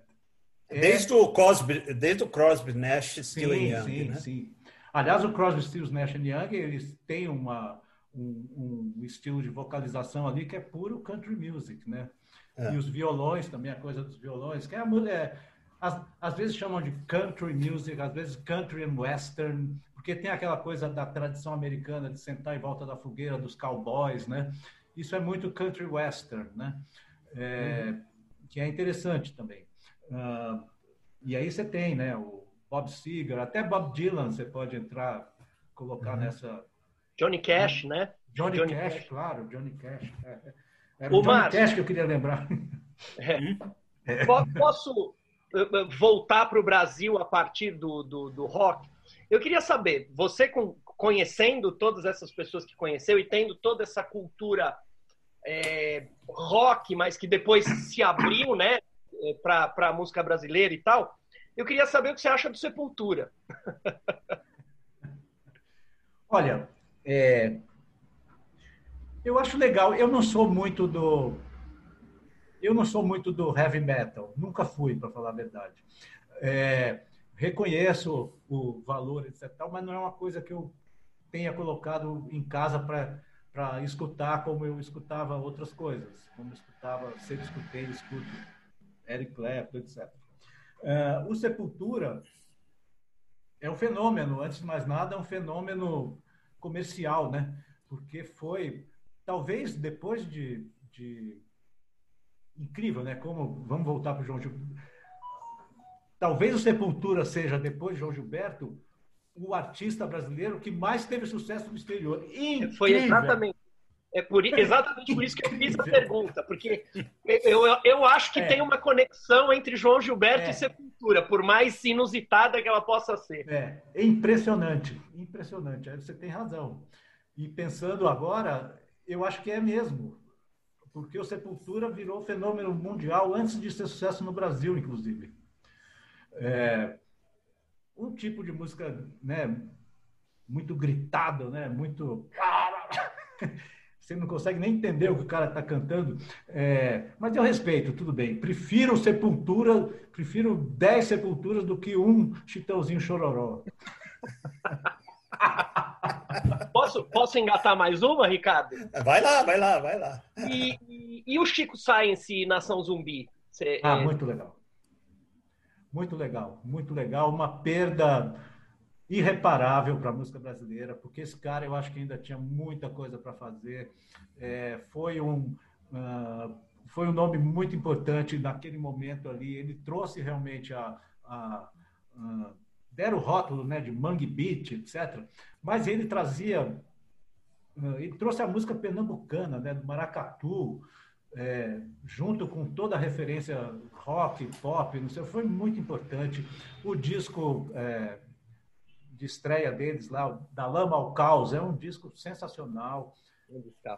é... Desde, o Crosby, desde o Crosby, Nash, Still sim, Young, sim, né? Sim, Aliás, o Crosby, Stills, Nash Young, eles têm uma, um, um, estilo de vocalização ali que é puro country music, né? É. E os violões também, a coisa dos violões, que é, é às, às, vezes chamam de country music, às vezes country and western, porque tem aquela coisa da tradição americana de sentar em volta da fogueira dos cowboys, né? Isso é muito country western, né? É, uhum. Que é interessante também. Uh, e aí você tem, né? O Bob Seger, até Bob Dylan você pode entrar, colocar uhum. nessa Johnny Cash, né? Johnny, Johnny Cash, Cash, claro, Johnny Cash. É, é. Era o, o Johnny Cash que eu queria lembrar. É. É. Posso voltar para o Brasil a partir do, do, do, rock? Eu queria saber, você conhecendo todas essas pessoas que conheceu e tendo toda essa cultura é, rock, mas que depois se abriu, né, para a música brasileira e tal, eu queria saber o que você acha do Sepultura. Olha, é, eu acho legal. Eu não sou muito do. Eu não sou muito do heavy metal. Nunca fui, para falar a verdade. É, reconheço o valor, etc. Mas não é uma coisa que eu tenha colocado em casa para escutar como eu escutava outras coisas, como eu escutava, sempre escutei, escuto Eric Clapton, etc. É, o Sepultura é um fenômeno, antes de mais nada, é um fenômeno comercial, né? Porque foi, talvez depois de, de incrível, né? Como vamos voltar para o João Gilberto. Talvez o Sepultura seja depois de João Gilberto o artista brasileiro que mais teve sucesso no exterior. Incrível. Foi exatamente. É por, exatamente por isso que eu fiz a pergunta, porque eu, eu, eu acho que é. tem uma conexão entre João Gilberto é. e Sepultura, por mais inusitada que ela possa ser. É, é impressionante, impressionante. Você tem razão. E pensando agora, eu acho que é mesmo, porque o Sepultura virou fenômeno mundial antes de ser sucesso no Brasil, inclusive. É, um tipo de música, né, muito gritado, né, muito você não consegue nem entender o que o cara está cantando. É, mas eu respeito, tudo bem. Prefiro sepultura, prefiro dez sepulturas do que um chitãozinho chororó. Posso, posso engatar mais uma, Ricardo? Vai lá, vai lá, vai lá. E, e, e o Chico Science e Nação Zumbi? Cê, ah, é... muito legal. Muito legal, muito legal. Uma perda irreparável para a música brasileira, porque esse cara eu acho que ainda tinha muita coisa para fazer. É, foi um uh, foi um nome muito importante naquele momento ali. Ele trouxe realmente a, a, a deram o rótulo né, de Mangue Beat, etc. Mas ele trazia uh, ele trouxe a música pernambucana, né, do maracatu, é, junto com toda a referência rock, pop, não sei, foi muito importante. O disco é, de estreia deles lá, Da Lama ao Caos, é um disco sensacional.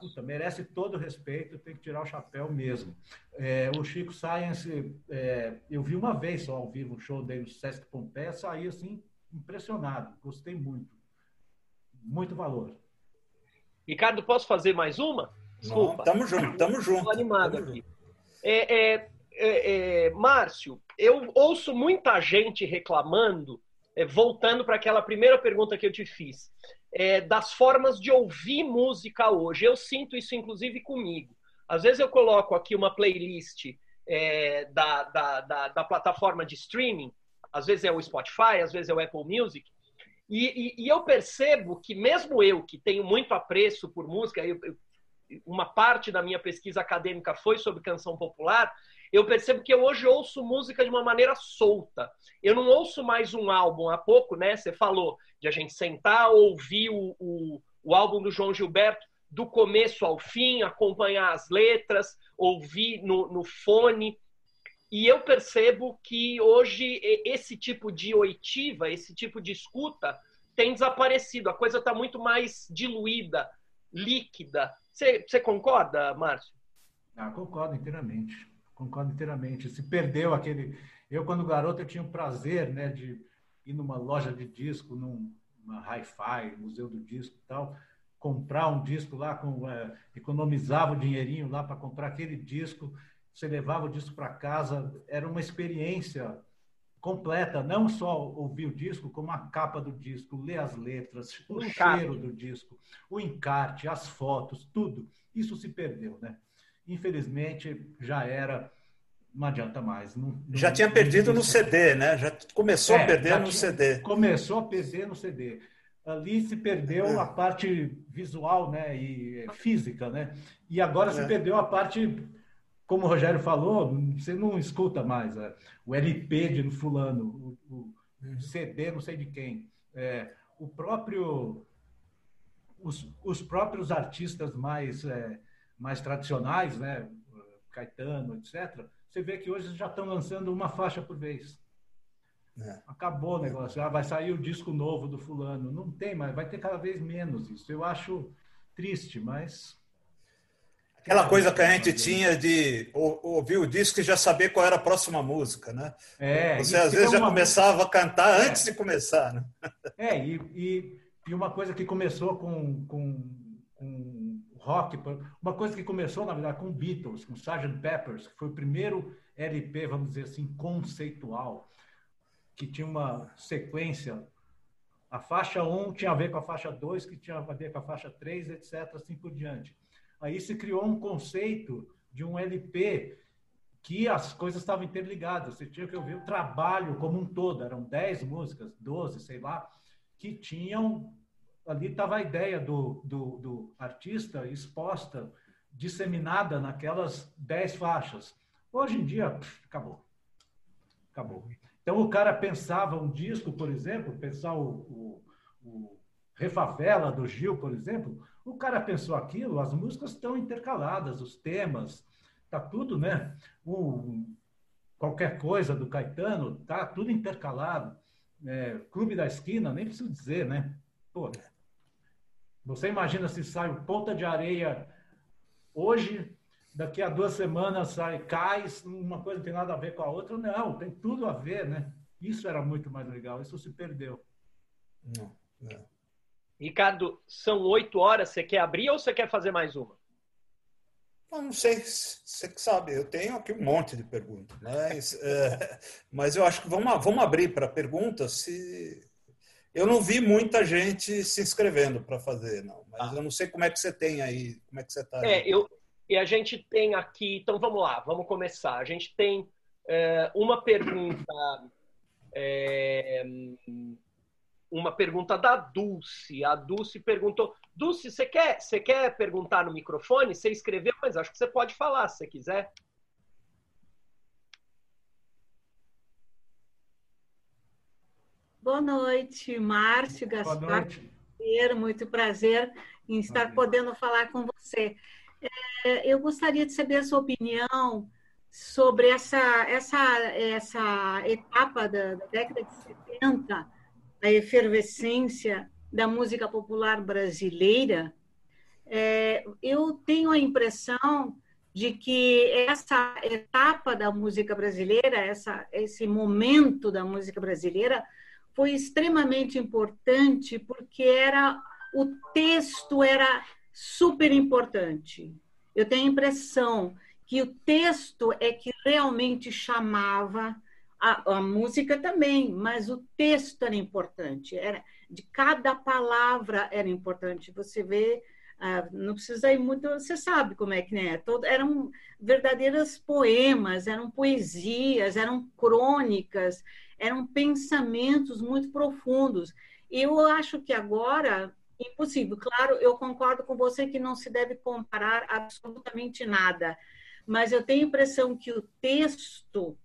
Puta, merece todo o respeito, tem que tirar o chapéu mesmo. É, o Chico Science, é, eu vi uma vez só ao vivo um show dele no Sesc Pompeia, saí assim, impressionado, gostei muito. Muito valor. Ricardo, posso fazer mais uma? Desculpa. Não, tamo junto, tamo junto. Estou animado tamo aqui. É, é, é, é, Márcio, eu ouço muita gente reclamando é, voltando para aquela primeira pergunta que eu te fiz, é, das formas de ouvir música hoje. Eu sinto isso, inclusive, comigo. Às vezes eu coloco aqui uma playlist é, da, da, da, da, plataforma de streaming, às vezes é o Spotify, às vezes é o Apple Music, e, e, e eu percebo que mesmo eu, que tenho muito apreço por música, eu, eu, uma parte da minha pesquisa acadêmica foi sobre canção popular, Eu percebo que eu hoje ouço música de uma maneira solta. Eu não ouço mais um álbum. Há pouco, né? Você falou de a gente sentar, ouvir o, o, o álbum do João Gilberto do começo ao fim, acompanhar as letras, ouvir no, no fone. E eu percebo que hoje esse tipo de oitiva, esse tipo de escuta, tem desaparecido. A coisa está muito mais diluída, líquida. Você, concorda, Márcio? Ah, concordo inteiramente. Concordo inteiramente. Se perdeu aquele. Eu, quando garoto, eu tinha o prazer né, de ir numa loja de disco, numa hi-fi, museu do disco e tal, comprar um disco lá, com, é, economizava o dinheirinho lá para comprar aquele disco, você levava o disco para casa, era uma experiência completa, não só ouvir o disco, como a capa do disco, ler as letras, o, o cheiro do disco, o encarte, as fotos, tudo. Isso se perdeu, né? Infelizmente, já era, não adianta mais. Não, não, já tinha perdido no CD, né? Já começou é, a perder no tinha, CD. Começou a perder no CD ali se perdeu a parte visual né, e física, né? E agora se é. perdeu a parte, como o Rogério falou, você não escuta mais é, o LP de fulano, o, o uhum. CD não sei de quem. É, o próprio, os, os próprios artistas mais, é, mais tradicionais, né? Caetano, etc., você vê que hoje já estão lançando uma faixa por vez. É. Acabou o negócio. Ah, vai sair o disco novo do fulano. Não tem mais, vai ter cada vez menos isso. Eu acho triste, mas. Aquela coisa que a gente tinha de ouvir o disco e já saber qual era a próxima música, né? É, Você às vezes já uma... começava a cantar é. antes de começar, né? É, e, e, e uma coisa que começou com, com, com rock, uma coisa que começou, na verdade, com Beatles, com Sgt. Peppers, que foi o primeiro LP, vamos dizer assim, conceitual que tinha uma sequência. A faixa 1 tinha a ver com a faixa 2, que tinha a ver com a faixa 3, etc., assim por diante. Aí se criou um conceito de um LP que as coisas estavam interligadas. Você tinha que ouvir o trabalho como um todo. Eram 10 músicas, 12, sei lá, que tinham. Ali estava a ideia do, do, do, artista exposta, disseminada naquelas 10 faixas. Hoje em dia, pff, acabou. Acabou. Então, o cara pensava um disco, por exemplo, pensar o, o, o Refavela do Gil, por exemplo, o cara pensou aquilo, as músicas estão intercaladas, os temas, tá tudo, né? O, qualquer coisa do Caetano, tá tudo intercalado. É, Clube da Esquina, nem preciso dizer, né? Pô, você imagina se sai o Ponta de Areia hoje daqui a duas semanas sai, cai, uma coisa não tem nada a ver com a outra. Não, tem tudo a ver, né? Isso era muito mais legal, isso se perdeu. Não, não. Ricardo, são oito horas, você quer abrir ou você quer fazer mais uma? Eu não sei, você que sabe, eu tenho aqui um monte de perguntas, mas, é, mas eu acho que vamos, vamos abrir para perguntas. Se... Eu não vi muita gente se inscrevendo para fazer, não, mas ah. eu não sei como é que você tem aí, como é que você está. É, eu, e a gente tem aqui, então vamos lá, vamos começar. A gente tem é, uma pergunta, é, uma pergunta da Dulce. A Dulce perguntou: Dulce, você quer, você quer perguntar no microfone? Você escreveu, mas acho que você pode falar se você quiser. Boa noite, Márcio, Gaspar. Boa noite. Muito prazer em estar podendo falar com você. É, eu gostaria de saber a sua opinião sobre essa, essa, essa etapa da, da década de 70, a efervescência da música popular brasileira. É, eu tenho a impressão de que essa etapa da música brasileira, essa, esse momento da música brasileira, foi extremamente importante porque era o texto era super importante. Eu tenho a impressão que o texto é que realmente chamava a, a, música também, mas o texto era importante. Era de cada palavra era importante. Você vê, ah, não precisa ir muito, você sabe como é que é. Todo, eram verdadeiros poemas, eram poesias, eram crônicas, eram pensamentos muito profundos. Eu acho que agora impossível. Claro, eu concordo com você que não se deve comparar absolutamente nada, mas eu tenho a impressão que o texto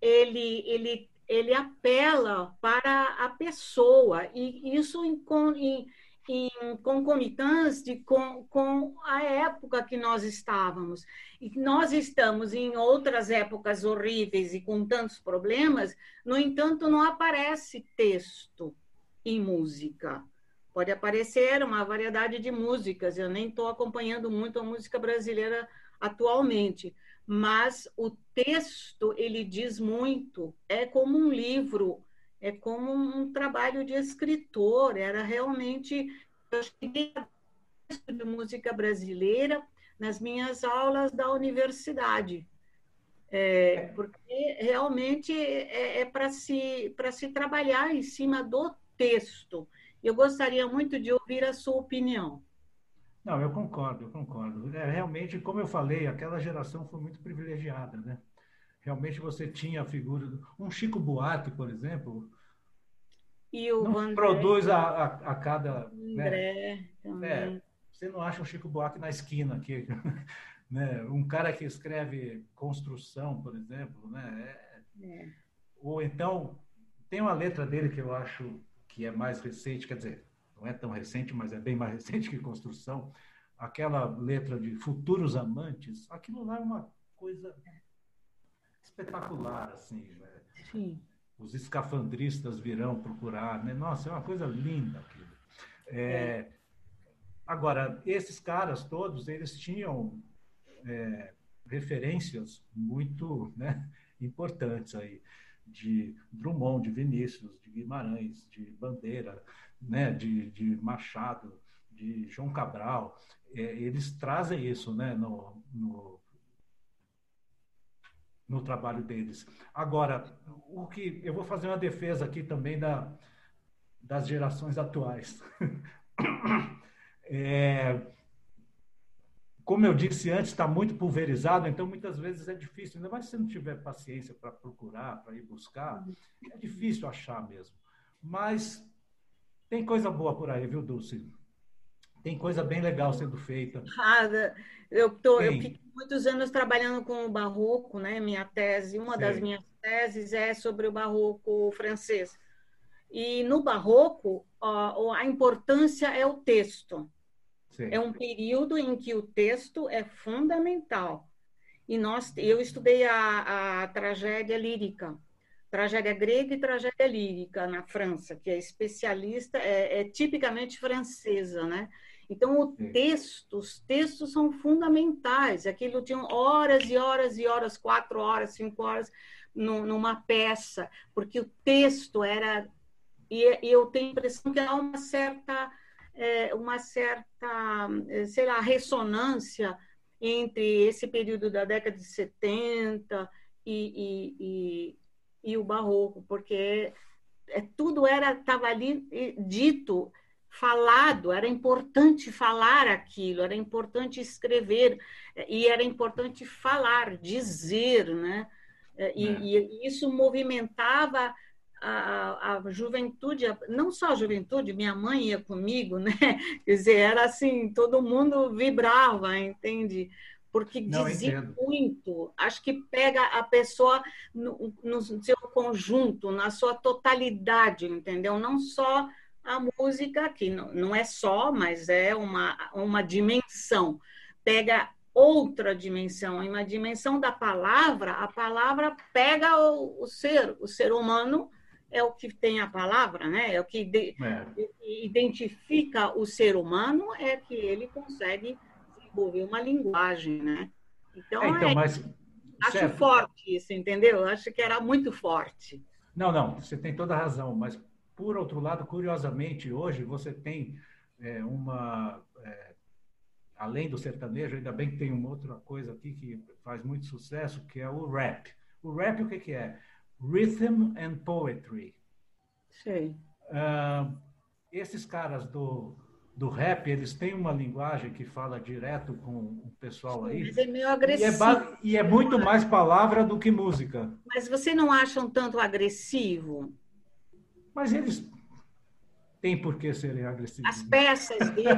ele, ele, ele apela para a pessoa, e isso em, em, em concomitância com, com a época que nós estávamos. E nós estamos em outras épocas horríveis e com tantos problemas, no entanto, não aparece texto em música. Pode aparecer uma variedade de músicas, eu nem estou acompanhando muito a música brasileira atualmente, mas o texto ele diz muito, é como um livro, é como um trabalho de escritor, era realmente eu cheguei de música brasileira nas minhas aulas da universidade. É, porque realmente é, é para se, se trabalhar em cima do texto. Eu gostaria muito de ouvir a sua opinião. Não, eu concordo, eu concordo. É, realmente, como eu falei, aquela geração foi muito privilegiada, né? Realmente você tinha a figura... Um Chico Buarque, por exemplo, e o não produz a, a, a cada... Né? André né? também. É, você não acha um Chico Buarque na esquina aqui, né? Um cara que escreve construção, por exemplo, né? É, é. Ou então, tem uma letra dele que eu acho que é mais recente, quer dizer, não é tão recente, mas é bem mais recente que construção, aquela letra de futuros amantes, aquilo lá é uma coisa espetacular, assim. Né? Sim. Os escafandristas virão procurar, né? Nossa, é uma coisa linda aquilo. É, é. Agora, esses caras todos, eles tinham é, referências muito né, importantes aí, de Drummond, de Vinícius, de Guimarães, de Bandeira, né, de, de Machado, de João Cabral, é, eles trazem isso né, no, no, no, trabalho deles. Agora, o que eu vou fazer uma defesa aqui também da, das gerações atuais. é, como eu disse antes, está muito pulverizado, então muitas vezes é difícil, ainda mais se você não tiver paciência para procurar, para ir buscar, é difícil achar mesmo. Mas tem coisa boa por aí, viu, Dulce? Tem coisa bem legal sendo feita. Ah, eu, tô, eu fiquei muitos anos trabalhando com o barroco, né? Minha tese, uma Sim. das minhas teses é sobre o barroco francês. E no barroco, a importância é o texto. Sim. É um período em que o texto é fundamental. E nós, eu estudei a, a tragédia lírica tragédia grega e tragédia lírica na França, que é especialista, é, é tipicamente francesa, né? Então, o texto, os textos são fundamentais. Aquilo tinha horas e horas e horas, quatro horas, cinco horas, numa peça, porque o texto era. E, e eu tenho a impressão que há uma certa, é, uma certa, sei lá, ressonância entre esse período da década de 70 e, e, e o barroco, porque é, tudo era estava ali dito, falado, era importante falar aquilo, era importante escrever e era importante falar, dizer, né? E, é. e isso movimentava a, a, juventude, não só a juventude, minha mãe ia comigo, né? Quer dizer, era assim, todo mundo vibrava, entende? porque Não, dizia entendo. muito. Acho que pega a pessoa no, no, seu conjunto, na sua totalidade, entendeu? Não só a música, que não, é só, mas é uma, uma dimensão. Pega outra dimensão, uma dimensão da palavra, a palavra pega o, o ser, o ser humano é o que tem a palavra, né? É o que de, é. identifica o ser humano, é que ele consegue desenvolver uma linguagem, né? Então, é, então é, mas, acho certo. forte isso, entendeu? Acho que era muito forte. Não, não, você tem toda a razão, mas por outro lado, curiosamente, hoje você tem é, uma é, além do sertanejo, ainda bem que tem uma outra coisa aqui que faz muito sucesso, que é o rap. O rap o que, que é? Rhythm and poetry. Sei. Uh, esses caras do do rap, eles têm uma linguagem que fala direto com o pessoal aí. Mas é meio agressivo. E é, e é muito mais palavra do que música. Mas você não acha um tanto agressivo? Mas eles têm por que serem agressivos. As peças deles,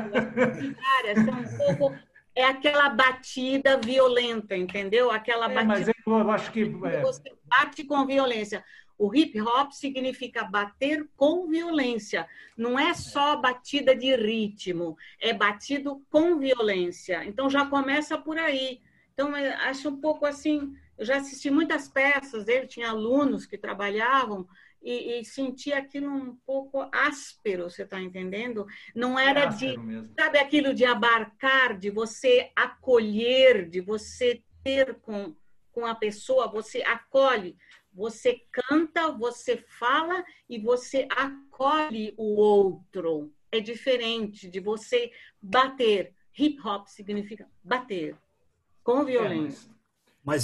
as são um pouco é aquela batida violenta, entendeu? Aquela é, batida. Mas eu acho que. É... Você bate com violência. O hip hop significa bater com violência. Não é só batida de ritmo, é batido com violência. Então já começa por aí. Então, acho um pouco assim. Eu já assisti muitas peças dele, tinha alunos que trabalhavam e, e senti aquilo um pouco áspero, você está entendendo? Não era é de, mesmo. sabe, aquilo de abarcar, de você acolher, de você ter com, com a pessoa, você acolhe, você canta, você fala e você acolhe o outro. É diferente de você bater. Hip hop significa bater com violência. É, mas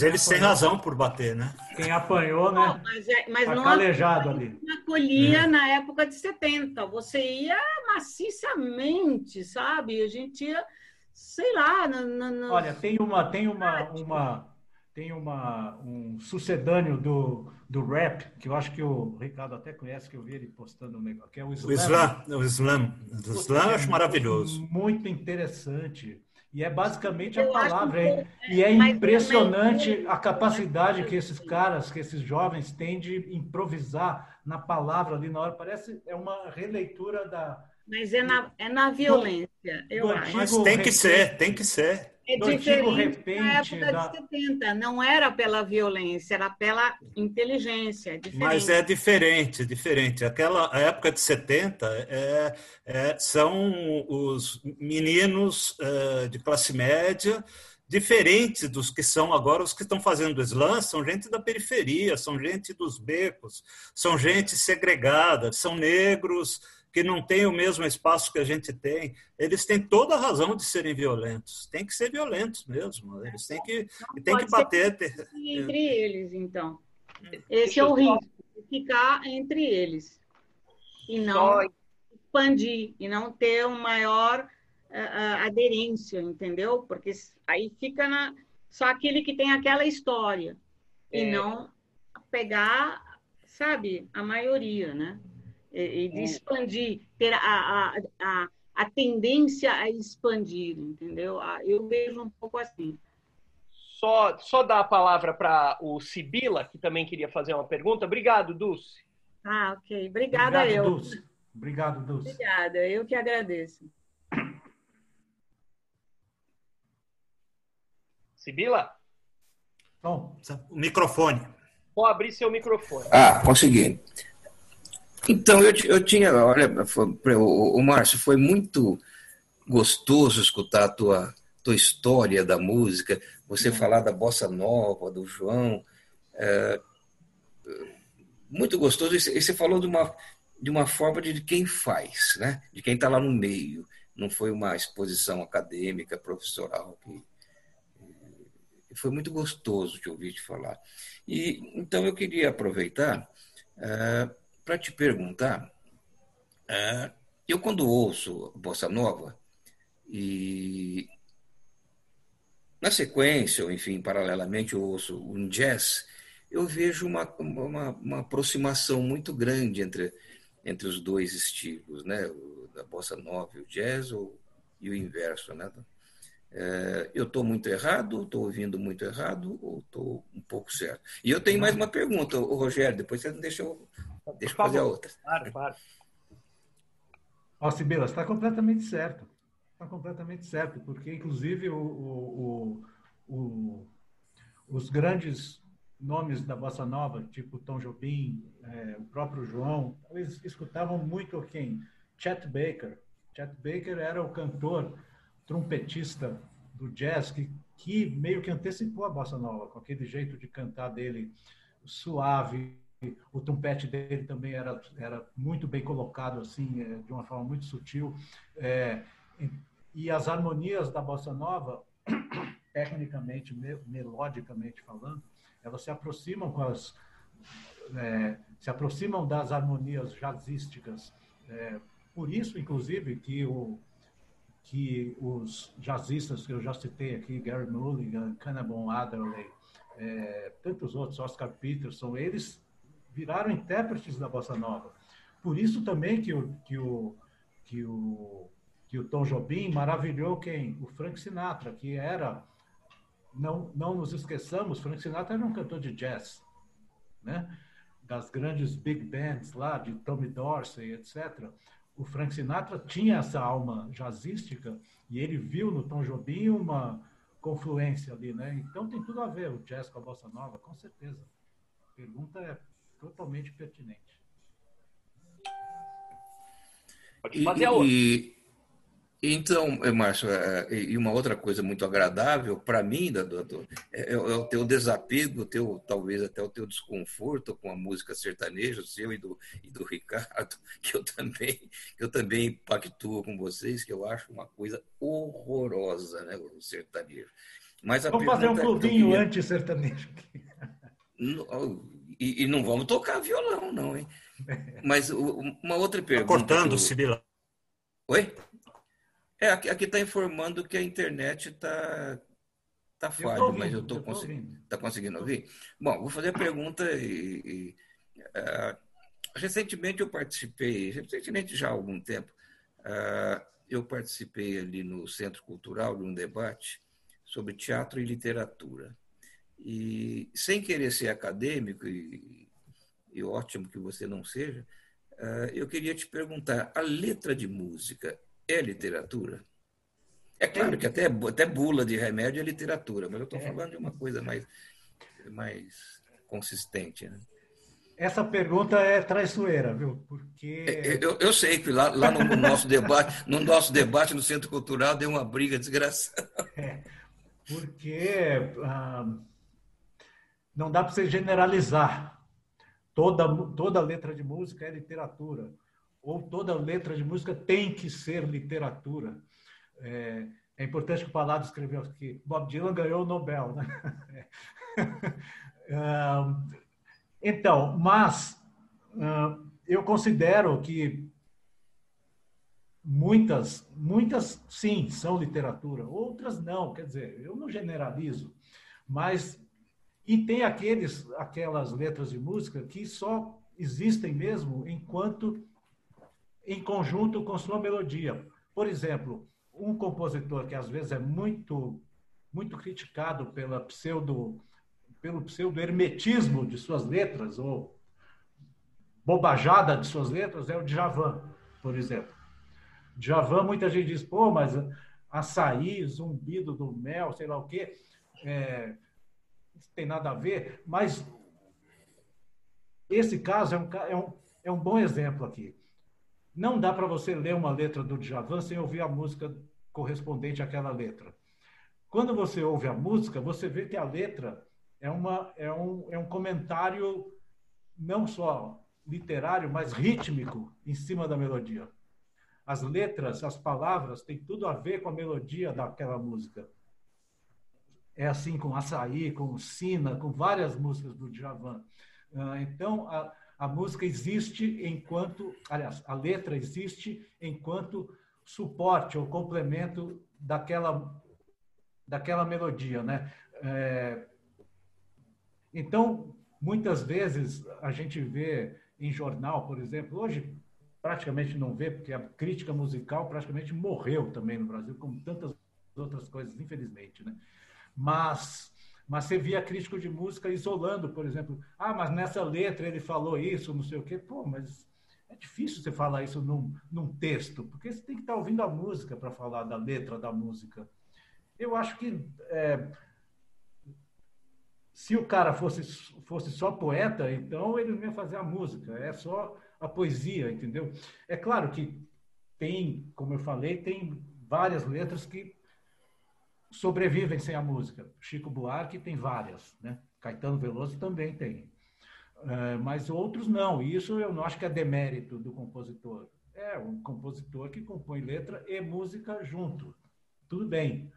eles têm razão por bater, né? Quem apanhou, né? Não, mas, é, mas tá não calejado ali. acolhia é. na época de 70. Você ia maciçamente, sabe? A gente ia, sei lá. No, no... Olha, tem uma, tem uma, uma, tem uma, um sucedâneo do, do rap, que eu acho que o Ricardo até conhece, que eu vi ele postando um negócio, que é o Islam. O Islam, o Islam. O Islam eu acho maravilhoso. Muito interessante. E é basicamente a palavra. É, e é impressionante a capacidade que esses caras, que esses jovens têm de improvisar na palavra ali na hora. Parece é uma releitura da. Mas é na, é na violência, eu acho. Mas tem que ser, tem que ser. É diferente na época da... de 70. Não era pela violência, era pela inteligência. É Mas é diferente, diferente. Aquela época de 70 é, é, são os meninos é, de classe média diferentes dos que são agora os que estão fazendo slam, são gente da periferia, são gente dos becos, são gente segregada, são negros, que não têm o mesmo espaço que a gente tem, eles têm toda a razão de serem violentos. Tem que ser violentos mesmo. Eles têm que, tem que bater. Entre eles, então. Esse é o risco, ficar entre eles. E não expandir, e não ter uma maior uh, aderência, entendeu? Porque aí fica na, só aquele que tem aquela história. É. E não pegar, sabe, a maioria, né? E de é. expandir, ter a, a, a, a tendência a expandir, entendeu? Eu vejo um pouco assim. Só, só dar a palavra para o Sibila, que também queria fazer uma pergunta. Obrigado, Dulce. Ah, ok. Obrigada Obrigado, eu. Dulce. Obrigado, Dulce. Obrigada, eu que agradeço. Sibila? Bom, o microfone. Pode abrir seu microfone. Ah, consegui. Então, eu, eu tinha, olha, foi, o, o Márcio, foi muito gostoso escutar a tua, tua história da música, você uhum. falar da bossa nova, do João. É, muito gostoso. E você falou de uma, de uma forma de quem faz, né? de quem está lá no meio. Não foi uma exposição acadêmica, profissional. Que, foi muito gostoso te ouvir te falar. E, então, eu queria aproveitar. É, para te perguntar, é, eu quando ouço Bossa Nova, e na sequência, ou enfim, paralelamente, eu ouço um jazz, eu vejo uma, uma, uma aproximação muito grande entre, entre os dois estilos, né? O, da Bossa Nova e o jazz, ou, e o inverso, né? É, eu estou muito errado, estou ouvindo muito errado, ou estou um pouco certo? E eu tenho mais uma pergunta, Rogério, depois você deixa eu Deixa eu fazer a outra. Claro, claro. Ó, Sibila, está completamente certo. Está completamente certo, porque, inclusive, o, o, o, os grandes nomes da bossa nova, tipo Tom Jobim, é, o próprio João, eles escutavam muito quem? Chet Baker. Chet Baker era o cantor, trompetista do jazz que, que meio que antecipou a bossa nova, com aquele jeito de cantar dele suave, o trompete dele também era, era muito bem colocado, assim, é, de uma forma muito sutil. É, e as harmonias da bossa nova, tecnicamente, melodicamente falando, elas se aproximam com as é, se aproximam das harmonias jazzísticas. É, por isso, inclusive, que o que os jazzistas que eu já citei aqui, Gary Mulligan, Cannabon Adderley, é, tantos outros, Oscar Peterson, eles viraram intérpretes da bossa nova. Por isso também que o que o que o que o Tom Jobim maravilhou quem? O Frank Sinatra, que era, não, não nos esqueçamos, Frank Sinatra era um cantor de jazz, né? das grandes big bands lá, de Tommy Dorsey, etc. O Frank Sinatra tinha essa alma jazzística e ele viu no Tom Jobim uma confluência ali, né? Então tem tudo a ver o jazz com a bossa nova, com certeza. A pergunta é totalmente pertinente. Pode fazer a outra. E, então, eh, Márcio, eh, e uma outra coisa muito agradável para mim do, do, é, é, o teu desapego, o teu, talvez até o teu desconforto com a música sertaneja, o seu e do, e do Ricardo, que eu também eu também pactuo com vocês, que eu acho uma coisa horrorosa, né, o sertanejo. Mas vamos fazer um clubinho queria... anti-sertanejo. E, e, não vamos tocar violão, não, hein? Mas uma outra tá pergunta. Tá cortando, Sibila. Oi? É, aqui está informando que a internet está tá falha, mas eu estou conseguindo. Está conseguindo ouvir? Bom, vou fazer a pergunta e, e uh, recentemente eu participei, recentemente já há algum tempo, uh, eu participei ali no Centro Cultural de um debate sobre teatro e literatura. E sem querer ser acadêmico, e, e ótimo que você não seja, uh, eu queria te perguntar: a letra de música é literatura. É claro que até, até bula de remédio é literatura, mas eu estou é. falando de uma coisa mais, mais consistente. Né? Essa pergunta é traiçoeira, viu? Porque. É, é, eu, eu sei que lá, lá no nosso debate, no nosso debate no Centro Cultural deu uma briga desgraçada. É, porque ah, não dá para você generalizar. Toda, toda letra de música é literatura ou toda letra de música tem que ser literatura. É, é importante que o Palado escreveu aqui. Bob Dylan ganhou o Nobel, né? então, mas eu considero que muitas, muitas sim são literatura, outras não. Quer dizer, eu não generalizo, mas e tem aqueles, aquelas letras de música que só existem mesmo enquanto em conjunto com sua melodia. Por exemplo, um compositor que às vezes é muito muito criticado pela pseudo pelo pseudo hermetismo de suas letras ou bobajada de suas letras é o Djavan, por exemplo. Djavan, muita gente diz, pô, mas açaí, zumbido do mel, sei lá o quê, é, tem nada a ver, mas esse caso é um, é um, é um bom exemplo aqui. Não dá para você ler uma letra do Djavan sem ouvir a música correspondente àquela letra. Quando você ouve a música, você vê que a letra é, uma, é, um, é um comentário não só literário, mas rítmico em cima da melodia. As letras, as palavras têm tudo a ver com a melodia daquela música. É assim com Açaí, com Sina, com várias músicas do Djavan. Ah, então, a, a música existe enquanto, aliás, a letra existe enquanto suporte ou complemento daquela, daquela melodia, né? É, então, muitas vezes a gente vê em jornal, por exemplo, hoje praticamente não vê, porque a crítica musical praticamente morreu também no Brasil, como tantas outras coisas, infelizmente, né? Mas mas você via crítico de música isolando, por exemplo, ah, mas nessa letra ele falou isso, não sei o quê. Pô, mas é difícil você falar isso num, num texto, porque você tem que estar ouvindo a música para falar da letra da música. Eu acho que é, se o cara fosse, fosse só poeta, então ele não ia fazer a música, é só a poesia, entendeu? É claro que tem, como eu falei, tem várias letras que sobrevivem sem a música. Chico Buarque tem várias, né? Caetano Veloso também tem. Uh, mas outros não. Isso eu não acho que é demérito do compositor. É um compositor que compõe letra e música junto. Tudo bem.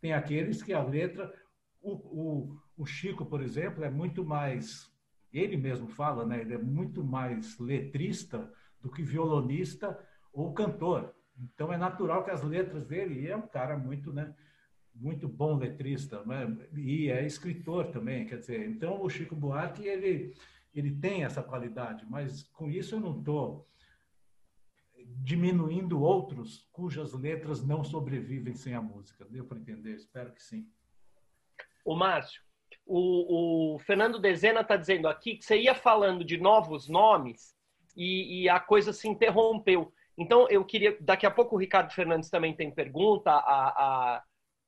Tem aqueles que a letra. O, o, o Chico, por exemplo, é muito mais. Ele mesmo fala, né? Ele é muito mais letrista do que violonista ou cantor. Então é natural que as letras dele, e é um cara muito, né? Muito bom letrista né? e é escritor também, quer dizer, então o Chico Buarque ele ele tem essa qualidade, mas com isso eu não estou diminuindo outros cujas letras não sobrevivem sem a música. Deu para entender? Espero que sim. O Márcio, o, o Fernando Dezena está dizendo aqui que você ia falando de novos nomes e, e, a coisa se interrompeu. Então, eu queria. Daqui a pouco o Ricardo Fernandes também tem pergunta, a, a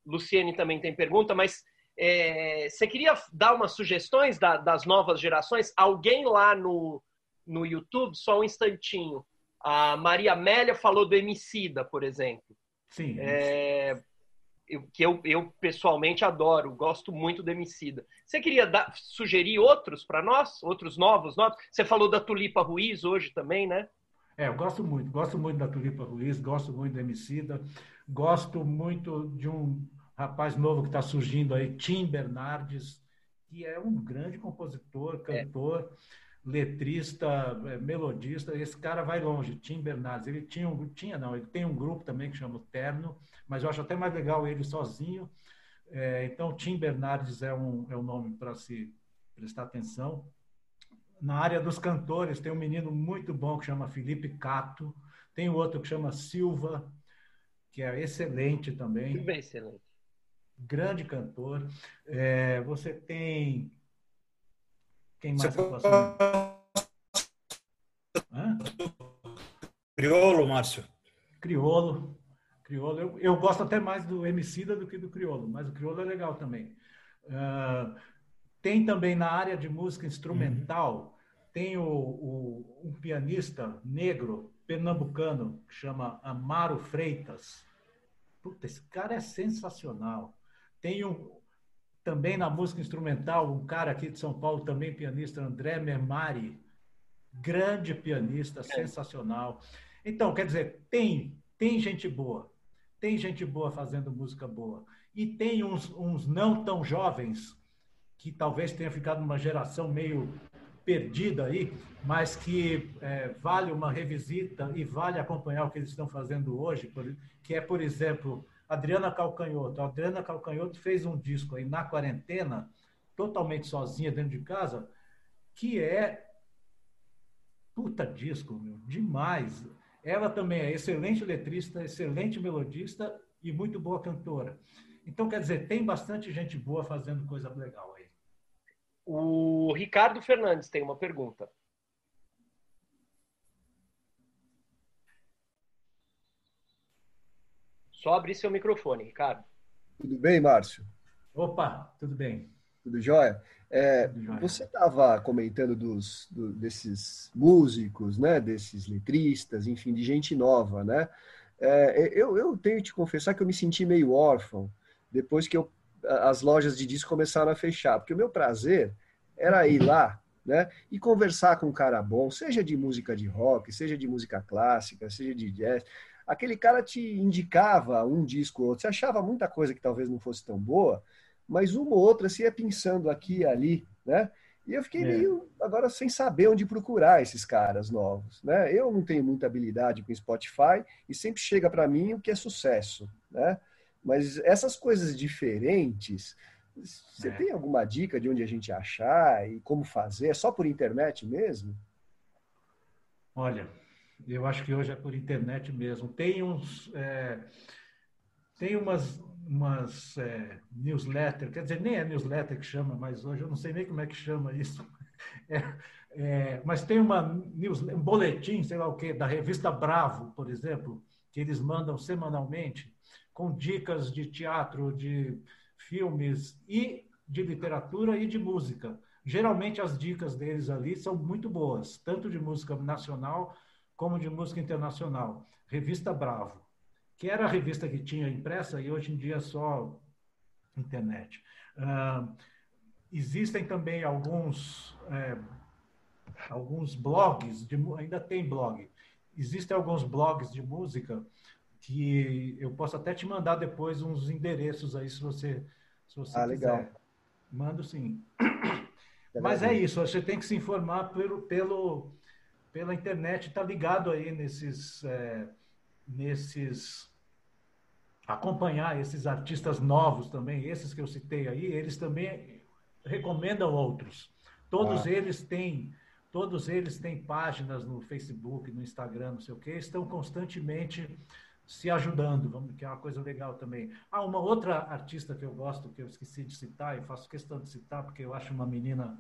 Luciene também tem pergunta, mas é, você queria dar umas sugestões da, das novas gerações? Alguém lá no, no YouTube, só um instantinho. A Maria Amélia falou do Emicida, por exemplo. Sim. É, eu, que eu, eu, pessoalmente adoro, gosto muito do Emicida. Você queria dar, sugerir outros para nós? Outros novos, novos? Você falou da Tulipa Ruiz hoje também, né? É, eu gosto muito. Gosto muito da Tulipa Ruiz, gosto muito do Emicida. Gosto muito de um rapaz novo que está surgindo aí, Tim Bernardes, que é um grande compositor, é. cantor, é. letrista, melodista. Esse cara vai longe, Tim Bernardes. Ele tinha, um, tinha não, ele tem um grupo também que chama o Terno, mas eu acho até mais legal ele sozinho. É, então, Tim Bernardes é um, é um nome para se prestar atenção. Na área dos cantores, tem um menino muito bom que chama Felipe Cato, tem outro que chama Silva, que é excelente também. Bem excelente grande cantor. É, você tem. Quem mais você posso... Criolo, Márcio. Criolo. Criolo. Eu, eu gosto até mais do Emicida do que do Criolo, mas o Criolo é legal também. Uh, tem também na área de música instrumental, uhum. tem o, o, um pianista negro pernambucano que chama Amaro Freitas. Puta, esse cara é sensacional. Tem um, também na música instrumental, um cara aqui de São Paulo, também pianista, André Mermari, grande pianista, é. sensacional. Então, quer dizer, tem, tem gente boa, tem gente boa fazendo música boa. E tem uns, uns não tão jovens, que talvez tenha ficado numa geração meio perdida aí, mas que é, vale uma revisita e vale acompanhar o que eles estão fazendo hoje, que é, por exemplo, Adriana Calcanhoto. A Adriana Calcanhoto fez um disco aí na quarentena, totalmente sozinha dentro de casa, que é puta disco, meu, demais. Ela também é excelente letrista, excelente melodista e muito boa cantora. Então, quer dizer, tem bastante gente boa fazendo coisa legal. O Ricardo Fernandes tem uma pergunta. Só abrir seu microfone, Ricardo. Tudo bem, Márcio? Opa, tudo bem. Tudo jóia? É. Você estava comentando dos, do, desses músicos, né, desses letristas, enfim, de gente nova, né? É, eu, eu tenho que te confessar que eu me senti meio órfão depois que eu, as lojas de disco começaram a fechar, porque o meu prazer era ir lá né? E conversar com um cara bom, seja de música de rock, seja de música clássica, seja de jazz aquele cara te indicava um disco ou outro. Você achava muita coisa que talvez não fosse tão boa, mas uma ou outra você ia pensando aqui e ali, né? E eu fiquei é. meio agora sem saber onde procurar esses caras novos, né? Eu não tenho muita habilidade com Spotify e sempre chega para mim o que é sucesso, né? Mas essas coisas diferentes, você é. tem alguma dica de onde a gente achar e como fazer? É só por internet mesmo? Olha, eu acho que hoje é por internet mesmo. Tem uns. É, tem umas, umas é, newsletter, quer dizer, nem é newsletter que chama, mas hoje eu não sei nem como é que chama isso. É, é, mas tem uma news, um boletim, sei lá o quê, da revista Bravo, por exemplo, que eles mandam semanalmente com dicas de teatro, de filmes e de literatura e de música. Geralmente as dicas deles ali são muito boas, tanto de música nacional como de música internacional. Revista Bravo, que era a revista que tinha impressa e hoje em dia é só internet. Uh, existem também alguns, é, alguns blogs, de, ainda tem blog, existem alguns blogs de música que eu posso até te mandar depois uns endereços aí, se você, se você ah, quiser. Legal. Mando sim. Mas é isso, você tem que se informar pelo, pelo, pela internet, está ligado aí nesses, é, nesses acompanhar esses artistas novos também, esses que eu citei aí, eles também recomendam outros. Todos ah. eles têm todos eles têm páginas no Facebook, no Instagram, não sei o quê, estão constantemente se ajudando, que é uma coisa legal também. Ah, uma outra artista que eu gosto, que eu esqueci de citar, e faço questão de citar, porque eu acho uma menina,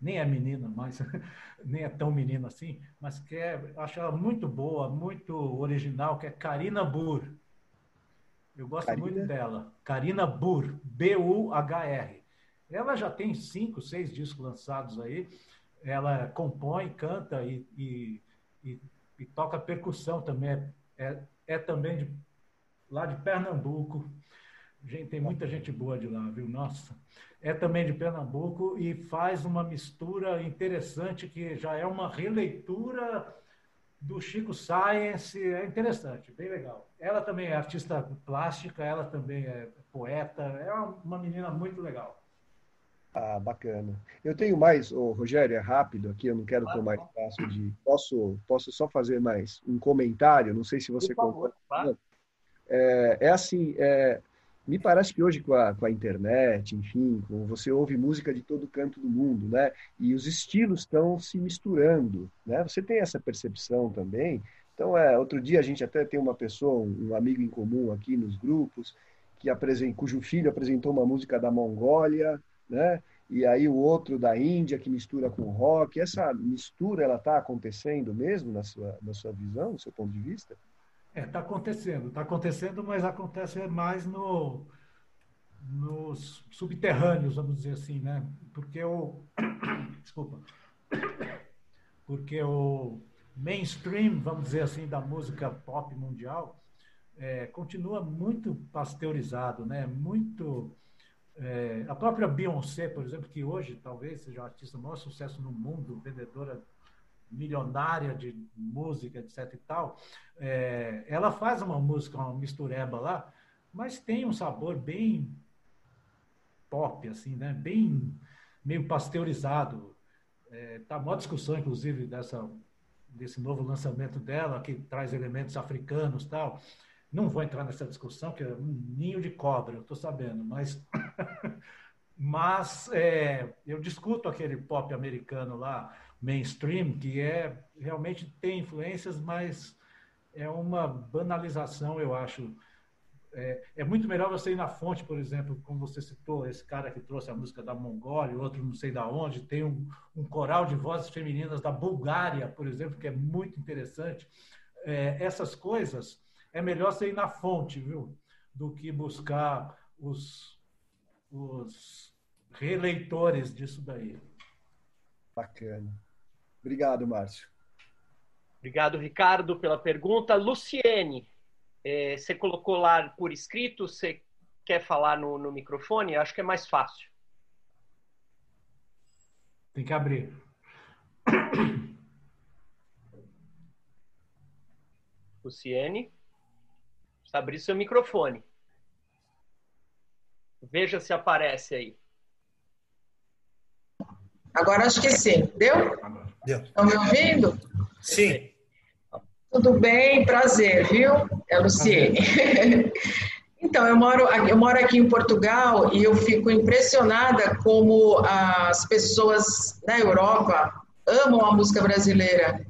nem é menina, mas nem é tão menina assim, mas que é, acho ela muito boa, muito original, que é Karina Burr. Eu gosto Carina? muito dela. Karina Burr, B-U-H-R. Ela já tem cinco, seis discos lançados aí. Ela compõe, canta e, e, e, e toca percussão também. É, é, é, também de, lá de Pernambuco. Gente, tem muita gente boa de lá, viu? Nossa. É também de Pernambuco e faz uma mistura interessante que já é uma releitura do Chico Science, é interessante, bem legal. Ela também é artista plástica, ela também é poeta, é uma menina muito legal. Ah, bacana. Eu tenho mais, oh, Rogério, é rápido aqui, eu não quero tomar espaço de. Posso, posso só fazer mais um comentário? Não sei se você concorda. É, é assim, é, me parece que hoje com a, com a internet, enfim, com, você ouve música de todo canto do mundo, né? E os estilos estão se misturando, né? Você tem essa percepção também. Então, é, outro dia a gente até tem uma pessoa, um, um amigo em comum aqui nos grupos, que apresent, cujo filho apresentou uma música da Mongólia, né? E aí o outro da Índia que mistura com rock. Essa mistura ela está acontecendo mesmo na sua, na sua visão, no seu ponto de vista? É, está acontecendo, está acontecendo, mas acontece mais no, nos subterrâneos, vamos dizer assim, né? Porque o. Desculpa. Porque o mainstream, vamos dizer assim, da música pop mundial é, continua muito pasteurizado, né? Muito. É, a própria Beyoncé, por exemplo, que hoje talvez seja a artista maior sucesso no mundo, vendedora milionária de música, etc e tal, é, ela faz uma música, uma mistureba lá, mas tem um sabor bem pop, assim, né? Bem meio pasteurizado. É, tá uma discussão, inclusive, dessa desse novo lançamento dela, que traz elementos africanos tal. Não vou entrar nessa discussão, que é um ninho de cobra, eu estou sabendo, mas mas é, eu discuto aquele pop americano lá, mainstream, que é realmente tem influências, mas é uma banalização, eu acho. É, é, muito melhor você ir na fonte, por exemplo, como você citou, esse cara que trouxe a música da Mongólia, outro não sei da onde, tem um, um coral de vozes femininas da Bulgária, por exemplo, que é muito interessante. É, essas coisas é melhor você ir na fonte, viu? Do que buscar os, os releitores disso daí. Bacana. Obrigado, Márcio. Obrigado, Ricardo, pela pergunta. Luciene, é, você colocou lá por escrito, você quer falar no, no microfone? Acho que é mais fácil. Tem que abrir. Luciene, precisa abrir seu microfone. Veja se aparece aí. Agora acho que sim. Deu? Deu. Estão me ouvindo? Sim. Tudo bem, prazer, viu? É Luciene. então, eu moro, eu moro aqui em Portugal e eu fico impressionada como as pessoas na Europa amam a música brasileira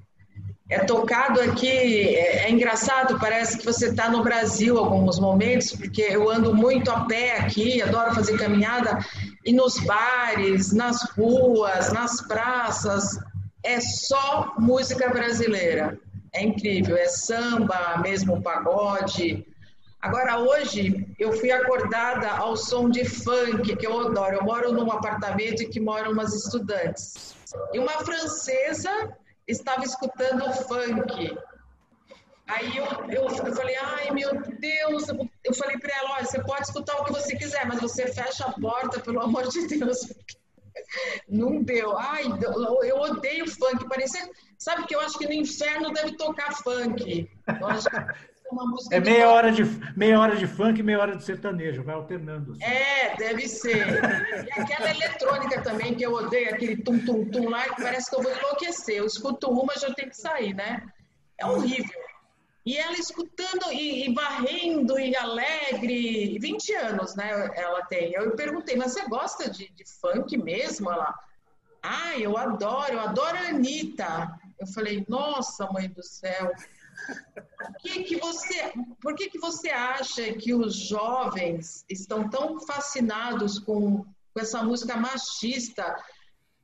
é tocado aqui, é, é engraçado, parece que você está no Brasil alguns momentos, porque eu ando muito a pé aqui, adoro fazer caminhada, e nos bares, nas ruas, nas praças, é só música brasileira. É incrível, é samba, mesmo pagode. Agora, hoje, eu fui acordada ao som de funk, que eu adoro. Eu moro num apartamento que moram umas estudantes. E uma francesa estava escutando funk. Aí eu, eu, eu, falei, ai meu Deus, eu falei para ela, olha, você pode escutar o que você quiser, mas você fecha a porta, pelo amor de Deus. Não deu. Ai, eu odeio funk. Parecia, sabe que eu acho que no inferno deve tocar funk. Eu acho que é meia hora, de, meia hora de funk e meia hora de sertanejo, vai alternando. Assim. É, deve ser. E aquela eletrônica também, que eu odeio, aquele tum-tum-tum lá, que parece que eu vou enlouquecer. Eu escuto uma, já tenho que sair, né? É horrível. E ela escutando e, e varrendo e alegre, 20 anos, né? Ela tem. Eu perguntei, mas você gosta de, de funk mesmo? Ela, Ah, eu adoro, eu adoro a Anitta. Eu falei, nossa, mãe do céu. Por que, que você, por que, que você acha que os jovens estão tão fascinados com, com essa música machista?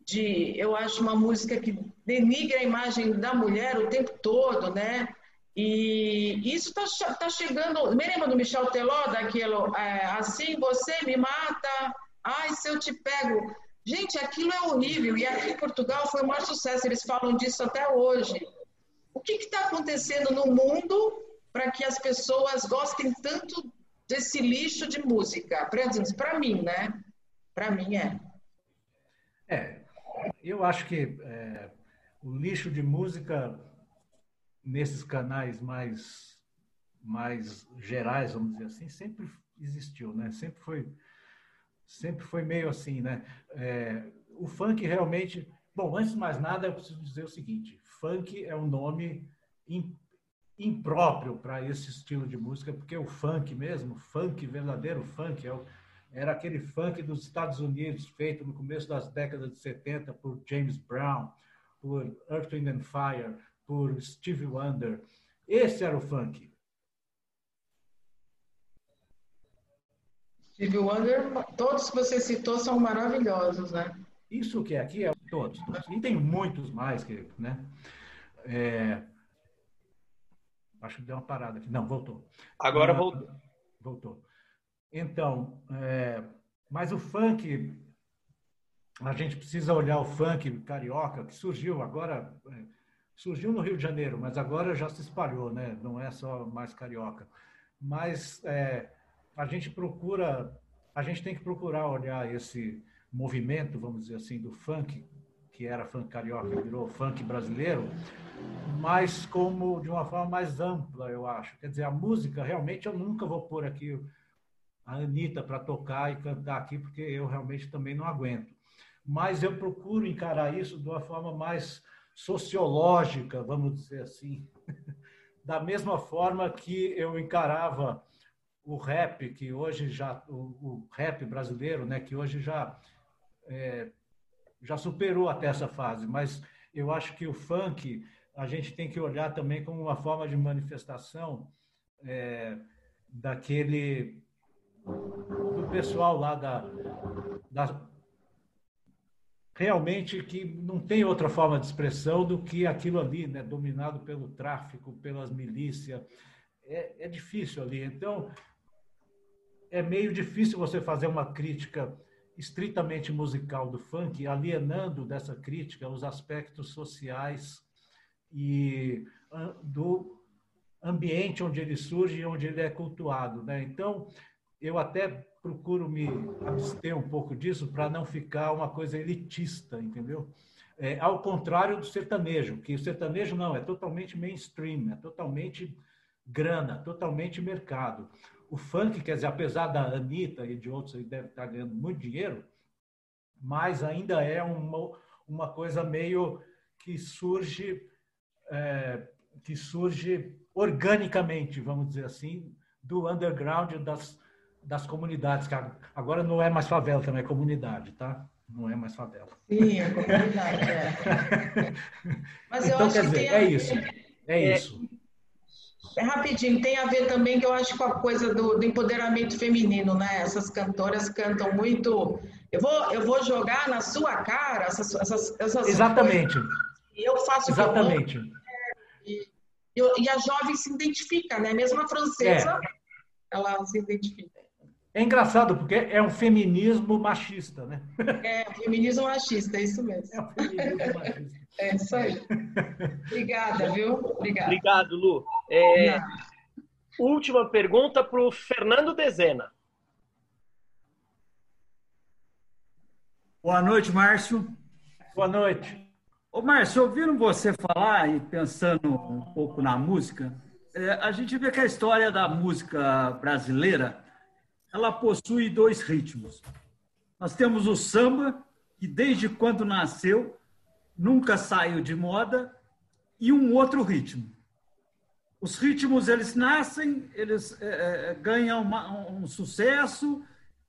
De, eu acho uma música que denigra a imagem da mulher o tempo todo, né? E isso está tá chegando. Me lembra do Michel Teló, daquilo, é, assim você me mata, ai, se eu te pego. Gente, aquilo é horrível. E aqui em Portugal foi o maior sucesso, eles falam disso até hoje. O que está acontecendo no mundo para que as pessoas gostem tanto desse lixo de música? Para mim, né? Para mim é. É, eu acho que é, o lixo de música nesses canais mais mais gerais, vamos dizer assim, sempre existiu, né? Sempre foi sempre foi meio assim, né? É, o funk realmente, bom, antes de mais nada, eu preciso dizer o seguinte: funk é um nome impróprio para esse estilo de música, porque o funk mesmo, funk verdadeiro funk, é era aquele funk dos Estados Unidos feito no começo das décadas de 70 por James Brown, por Earth, Wind and Fire, por Stevie Wonder. Esse era o funk. Stevie Wonder, todos que você citou são maravilhosos, né? Isso que é aqui é todos, todos. E tem muitos mais que, né? É... Acho que deu uma parada aqui. Não, voltou. Agora voltou. Voltou. Então, é... mas o funk, a gente precisa olhar o funk carioca que surgiu agora. É surgiu no Rio de Janeiro, mas agora já se espalhou, né? Não é só mais carioca. Mas é, a gente procura, a gente tem que procurar olhar esse movimento, vamos dizer assim, do funk, que era funk carioca, virou funk brasileiro, mas como de uma forma mais ampla, eu acho. Quer dizer, a música, realmente, eu nunca vou pôr aqui a Anitta para tocar e cantar aqui, porque eu realmente também não aguento. Mas eu procuro encarar isso de uma forma mais sociológica, vamos dizer assim, da mesma forma que eu encarava o rap, que hoje já o, o rap brasileiro, né, que hoje já é, já superou até essa fase, mas eu acho que o funk a gente tem que olhar também como uma forma de manifestação é, daquele do pessoal lá da, da realmente que não tem outra forma de expressão do que aquilo ali, né? dominado pelo tráfico, pelas milícias. É, é difícil ali. Então, é meio difícil você fazer uma crítica estritamente musical do funk, alienando dessa crítica os aspectos sociais e do ambiente onde ele surge e onde ele é cultuado. Né? Então, eu até procuro me abster um pouco disso para não ficar uma coisa elitista, entendeu? É, ao contrário do sertanejo, que o sertanejo não, é totalmente mainstream, é totalmente grana, totalmente mercado. O funk, quer dizer, apesar da Anitta e de outros, ele deve estar ganhando muito dinheiro, mas ainda é uma, uma coisa meio que surge, é, que surge organicamente, vamos dizer assim, do underground das, das comunidades, que agora não é mais favela, também é comunidade, tá? Não é mais favela. Sim, é comunidade, é. Mas eu então, acho quer dizer, é isso. É, é isso. É rapidinho, tem a ver também que eu acho com a coisa do, do, empoderamento feminino, né? Essas cantoras cantam muito. Eu vou, eu vou jogar na sua cara essas, essas, essas Exatamente. E eu faço Exatamente. e, e, a jovem se identifica, né? Mesmo a francesa, é. ela se identifica. É engraçado, porque é um feminismo machista, né? É, um feminismo machista, é isso mesmo. É um feminismo machista. É isso aí. Obrigada, viu? Obrigada. Obrigado, Lu. É, última pergunta para o Fernando Dezena. Boa noite, Márcio. Boa noite. Ô, Márcio, ouvindo você falar e pensando um pouco na música, é, a gente vê que a história da música brasileira ela possui dois ritmos. Nós temos o samba, que desde quando nasceu nunca saiu de moda, e um outro ritmo. Os ritmos eles nascem, eles é, é ganham uma, um sucesso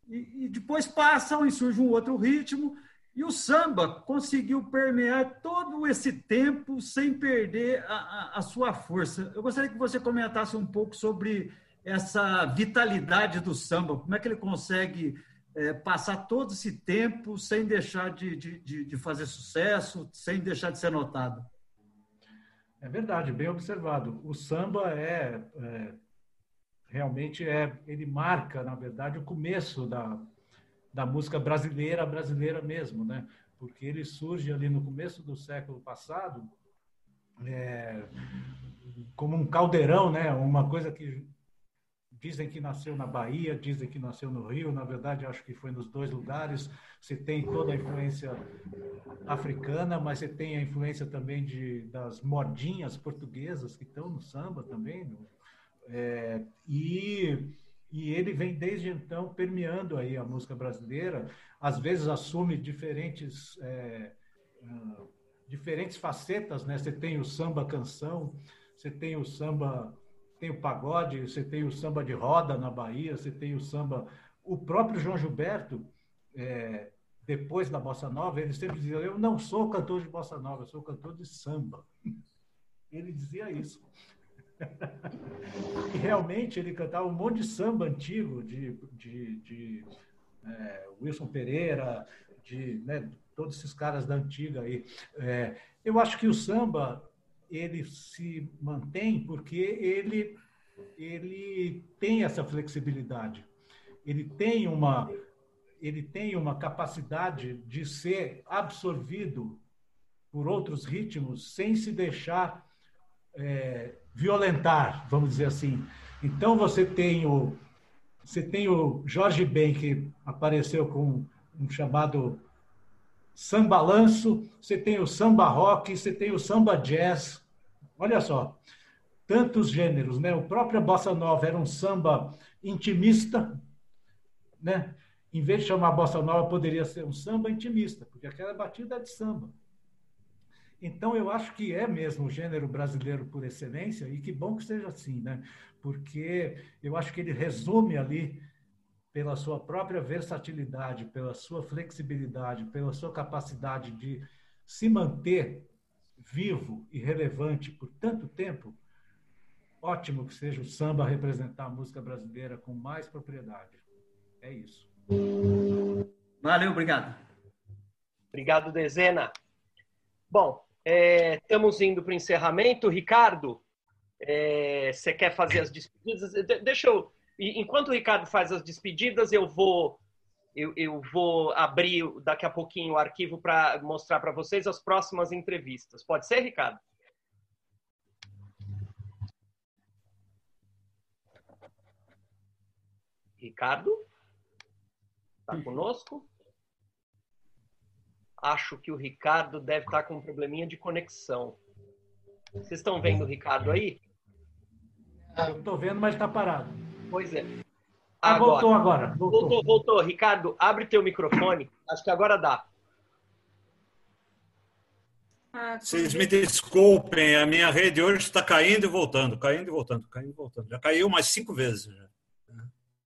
e, e, depois passam e surge um outro ritmo E o samba conseguiu permear todo esse tempo sem perder a, a, a, sua força. Eu gostaria que você comentasse um pouco sobre essa vitalidade do samba, como é que ele consegue é, passar todo esse tempo sem deixar de, de, de, fazer sucesso, sem deixar de ser notado. É verdade, bem observado. O samba é, é realmente é, ele marca, na verdade, o começo da, da música brasileira, brasileira mesmo, né? Porque ele surge ali no começo do século passado é, como um caldeirão, né? Uma coisa que dizem que nasceu na Bahia, dizem que nasceu no Rio, na verdade acho que foi nos dois lugares. Você tem toda a influência africana, mas você tem a influência também de, das modinhas portuguesas que estão no samba também. No, é, e e ele vem desde então permeando aí a música brasileira, às vezes assume diferentes é, uh, diferentes facetas, né? Você tem o samba canção, você tem o samba, tem o pagode, você tem o samba de roda na Bahia, você tem o samba, o próprio João Gilberto é, depois da bossa nova, ele sempre dizia: eu não sou cantor de bossa nova, eu sou cantor de samba. Ele dizia isso e realmente ele cantava um monte de samba antigo, de, de, de é, Wilson Pereira, de né, todos esses caras da antiga aí. É, eu acho que o samba ele se mantém porque ele ele tem essa flexibilidade, ele tem uma ele tem uma capacidade de ser absorvido por outros ritmos sem se deixar é, violentar, vamos dizer assim. Então você tem o você tem o Jorge Ben que apareceu com um chamado samba lanço, você tem o samba rock, você tem o samba jazz. Olha só, tantos gêneros, né? O próprio bossa nova era um samba intimista, né? Em vez de chamar bossa nova, poderia ser um samba intimista, porque aquela batida é de samba. Então, eu acho que é mesmo o gênero brasileiro por excelência, e que bom que seja assim, né? Porque eu acho que ele resume ali, pela sua própria versatilidade, pela sua flexibilidade, pela sua capacidade de se manter vivo e relevante por tanto tempo, ótimo que seja o samba representar a música brasileira com mais propriedade. É isso. Valeu, obrigado. Obrigado, Dezena. Bom, é, estamos indo para o encerramento. Ricardo, é, você quer fazer as despedidas? deixa eu. Enquanto o Ricardo faz as despedidas, eu vou eu, eu vou abrir daqui a pouquinho o arquivo para mostrar para vocês as próximas entrevistas. Pode ser, Ricardo? Ricardo? Está conosco? acho que o Ricardo deve estar com um probleminha de conexão. Vocês estão vendo o Ricardo aí? Eu estou vendo, mas está parado. Pois é. Ah, agora. voltou agora. Voltou. voltou, voltou. Ricardo, abre teu microfone. Acho que agora dá. Ah, Vocês me desculpem, a minha rede hoje está caindo e voltando, caindo e voltando, caindo e voltando. Já caiu mais cinco vezes. Já.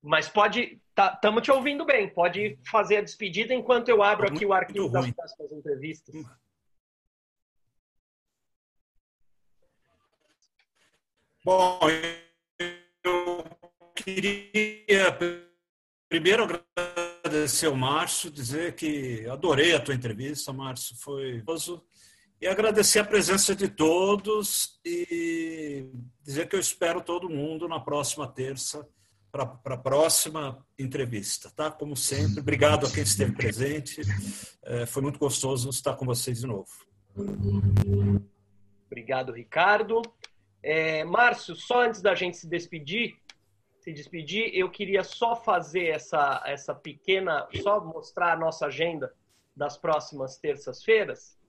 Mas pode. Estamos tá, te ouvindo bem. Pode fazer a despedida enquanto eu abro aqui o arquivo das próximas entrevistas. Bom, eu queria primeiro agradecer ao Márcio, dizer que adorei a tua entrevista, Márcio, foi e agradecer a presença de todos e dizer que eu espero todo mundo na próxima terça para a próxima entrevista, tá? Como sempre, obrigado a quem esteve presente. É, foi muito gostoso estar com vocês de novo. Obrigado, Ricardo. É, Márcio, só antes da gente se despedir, se despedir, eu queria só fazer essa, essa pequena, só mostrar a nossa agenda das próximas terças-feiras.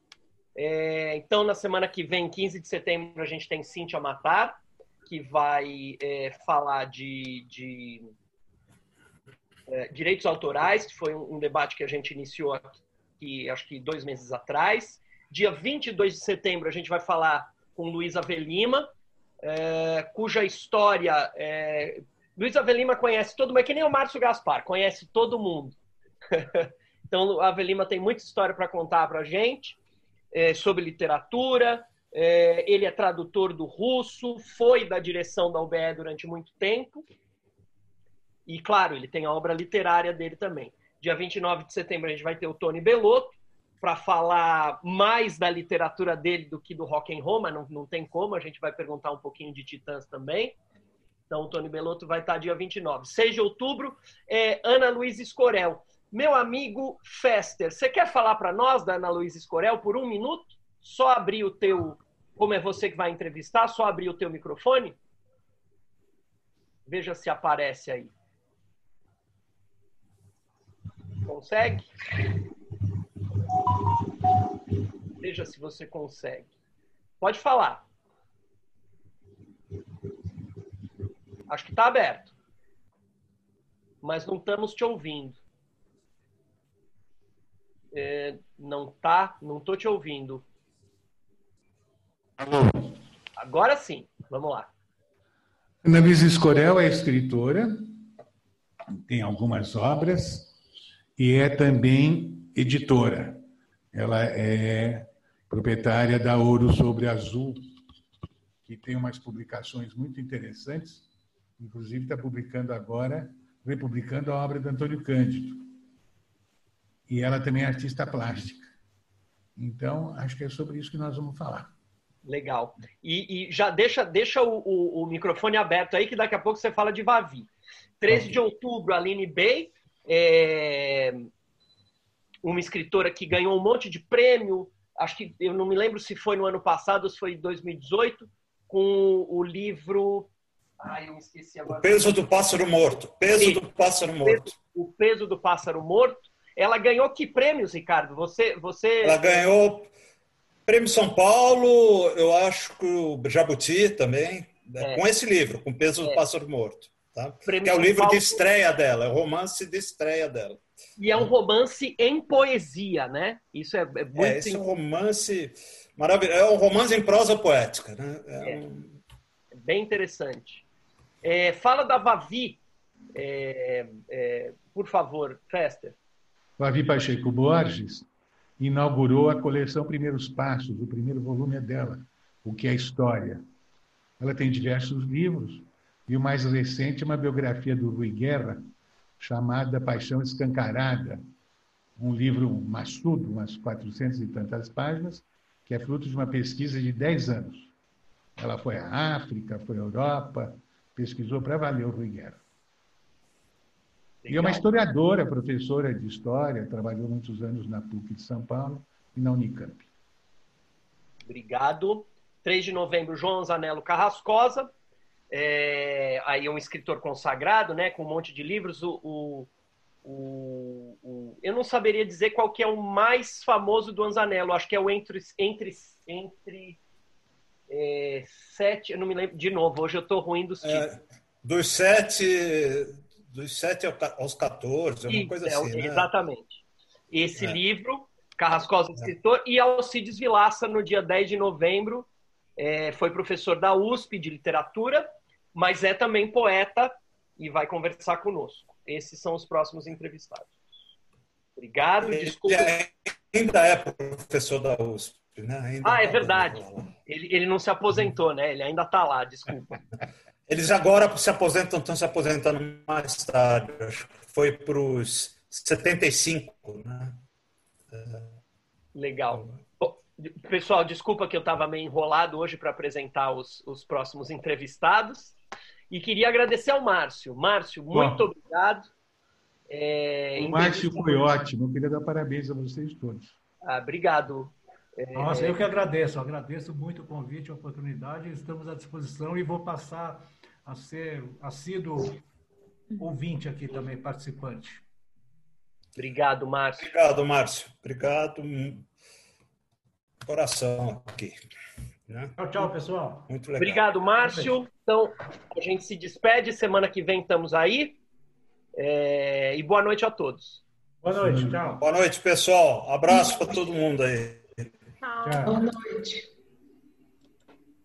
É, então, na semana que vem, 15 de setembro, a gente tem Cintia Matar, que vai é, falar de, de é, direitos autorais, que foi um, debate que a gente iniciou aqui, acho que dois meses atrás. Dia 22 de setembro, a gente vai falar com Luísa Velima, é, cuja história. É, Luísa Velima conhece todo mundo, é que nem o Márcio Gaspar, conhece todo mundo. Então, a Avelima tem muita história para contar para a gente é, sobre literatura. É, ele é tradutor do russo, foi da direção da UBE durante muito tempo. E, claro, ele tem a obra literária dele também. Dia 29 de setembro a gente vai ter o Tony Belotto para falar mais da literatura dele do que do rock and roll, mas não, não tem como, a gente vai perguntar um pouquinho de Titãs também. Então, o Tony Belotto vai estar dia 29. 6 de outubro, é Ana Luiz Escorel. Meu amigo Fester, você quer falar para nós da Ana Luiz Escorel por um minuto? Só abrir o teu, como é você que vai entrevistar, só abrir o teu microfone? Veja se aparece aí. Consegue? Veja se você consegue. Pode falar. Acho que está aberto. Mas não estamos te ouvindo. É, não tá, não tô te ouvindo. Agora sim, vamos lá. Ana Luísa Escorel é escritora, tem algumas obras e é também editora. Ela é proprietária da Ouro Sobre Azul, que tem umas publicações muito interessantes, inclusive está publicando agora, republicando a obra do Antônio Cândido. E ela também é artista plástica. Então, acho que é sobre isso que nós vamos falar. Legal. E, e já deixa, deixa o, o, o, microfone aberto aí, que daqui a pouco você fala de Vavi. 13 de outubro, Aline Bey, é uma escritora que ganhou um monte de prêmio, acho que eu não me lembro se foi no ano passado ou se foi em 2018, com o livro. Ai, eu esqueci agora. O peso do pássaro morto. Peso Sim. do pássaro morto. O peso do pássaro morto. Ela ganhou que prêmios, Ricardo? Você, você. Ela ganhou Prêmio São Paulo, eu acho que o Jabuti também, né? é. com esse livro, com Peso é. do Pássaro Morto. Tá? que é o livro Paulo... de estreia dela, é o romance de estreia dela. E é um romance em poesia, né? Isso é, é muito. É, esse é um romance maravilhoso. É um romance em prosa poética, né? É, é. Um... é bem interessante. É, fala da Vavi, é, por favor, Fester. Vavi Pacheco Borges inaugurou a coleção Primeiros Passos, o primeiro volume é dela, O que é História. Ela tem diversos livros, e o mais recente é uma biografia do Rui Guerra, chamada Paixão Escancarada, um livro maçudo, umas 400 e tantas páginas, que é fruto de uma pesquisa de 10 anos. Ela foi à África, foi à Europa, pesquisou para valer o Rui Guerra. E é uma historiadora, professora de história, trabalhou muitos anos na PUC de São Paulo e na Unicamp. Obrigado. 3 de novembro, João Zanello Carrascosa, é, aí é um escritor consagrado, né, com um monte de livros. O, o, o, o, eu não saberia dizer qual que é o mais famoso do Anzanello. Acho que é o entre entre entre é, sete. Eu não me lembro. De novo, hoje eu estou ruim dos é, títulos. É, dos sete dos sete aos 14, alguma Isso, coisa é assim. É, né? Exatamente. Esse é. livro, Carrascosa, escritor, e Alcides Vilaça, no dia 10 de novembro, é, foi professor da USP de literatura mas é também poeta e vai conversar conosco. Esses são os próximos entrevistados. Obrigado, desculpa. Ele ainda é professor da USP, né? Ainda ah, é tá verdade. Ele, ele não se aposentou, né? Ele ainda está lá, desculpa. Eles agora se aposentam, estão se aposentando mais tarde. Foi para os 75, né? Legal. Pessoal, desculpa que eu estava meio enrolado hoje para apresentar os, os próximos entrevistados. E queria agradecer ao Márcio. Márcio, muito Bom, obrigado. É, o Márcio foi ótimo. Eu queria dar parabéns a vocês todos. Ah, obrigado. É... Nossa, eu que agradeço. agradeço muito o convite, a oportunidade. Estamos à disposição e vou passar a ser assíduo ouvinte aqui também, participante. Obrigado, Márcio. Obrigado, Márcio. Obrigado. Coração aqui. Né? Tchau, tchau, pessoal. Muito legal. Obrigado, Márcio. Então, a gente se despede. Semana que vem estamos aí. É... E boa noite a todos. Boa noite, tchau. Boa noite, pessoal. Abraço para todo mundo aí. Tchau. Boa noite.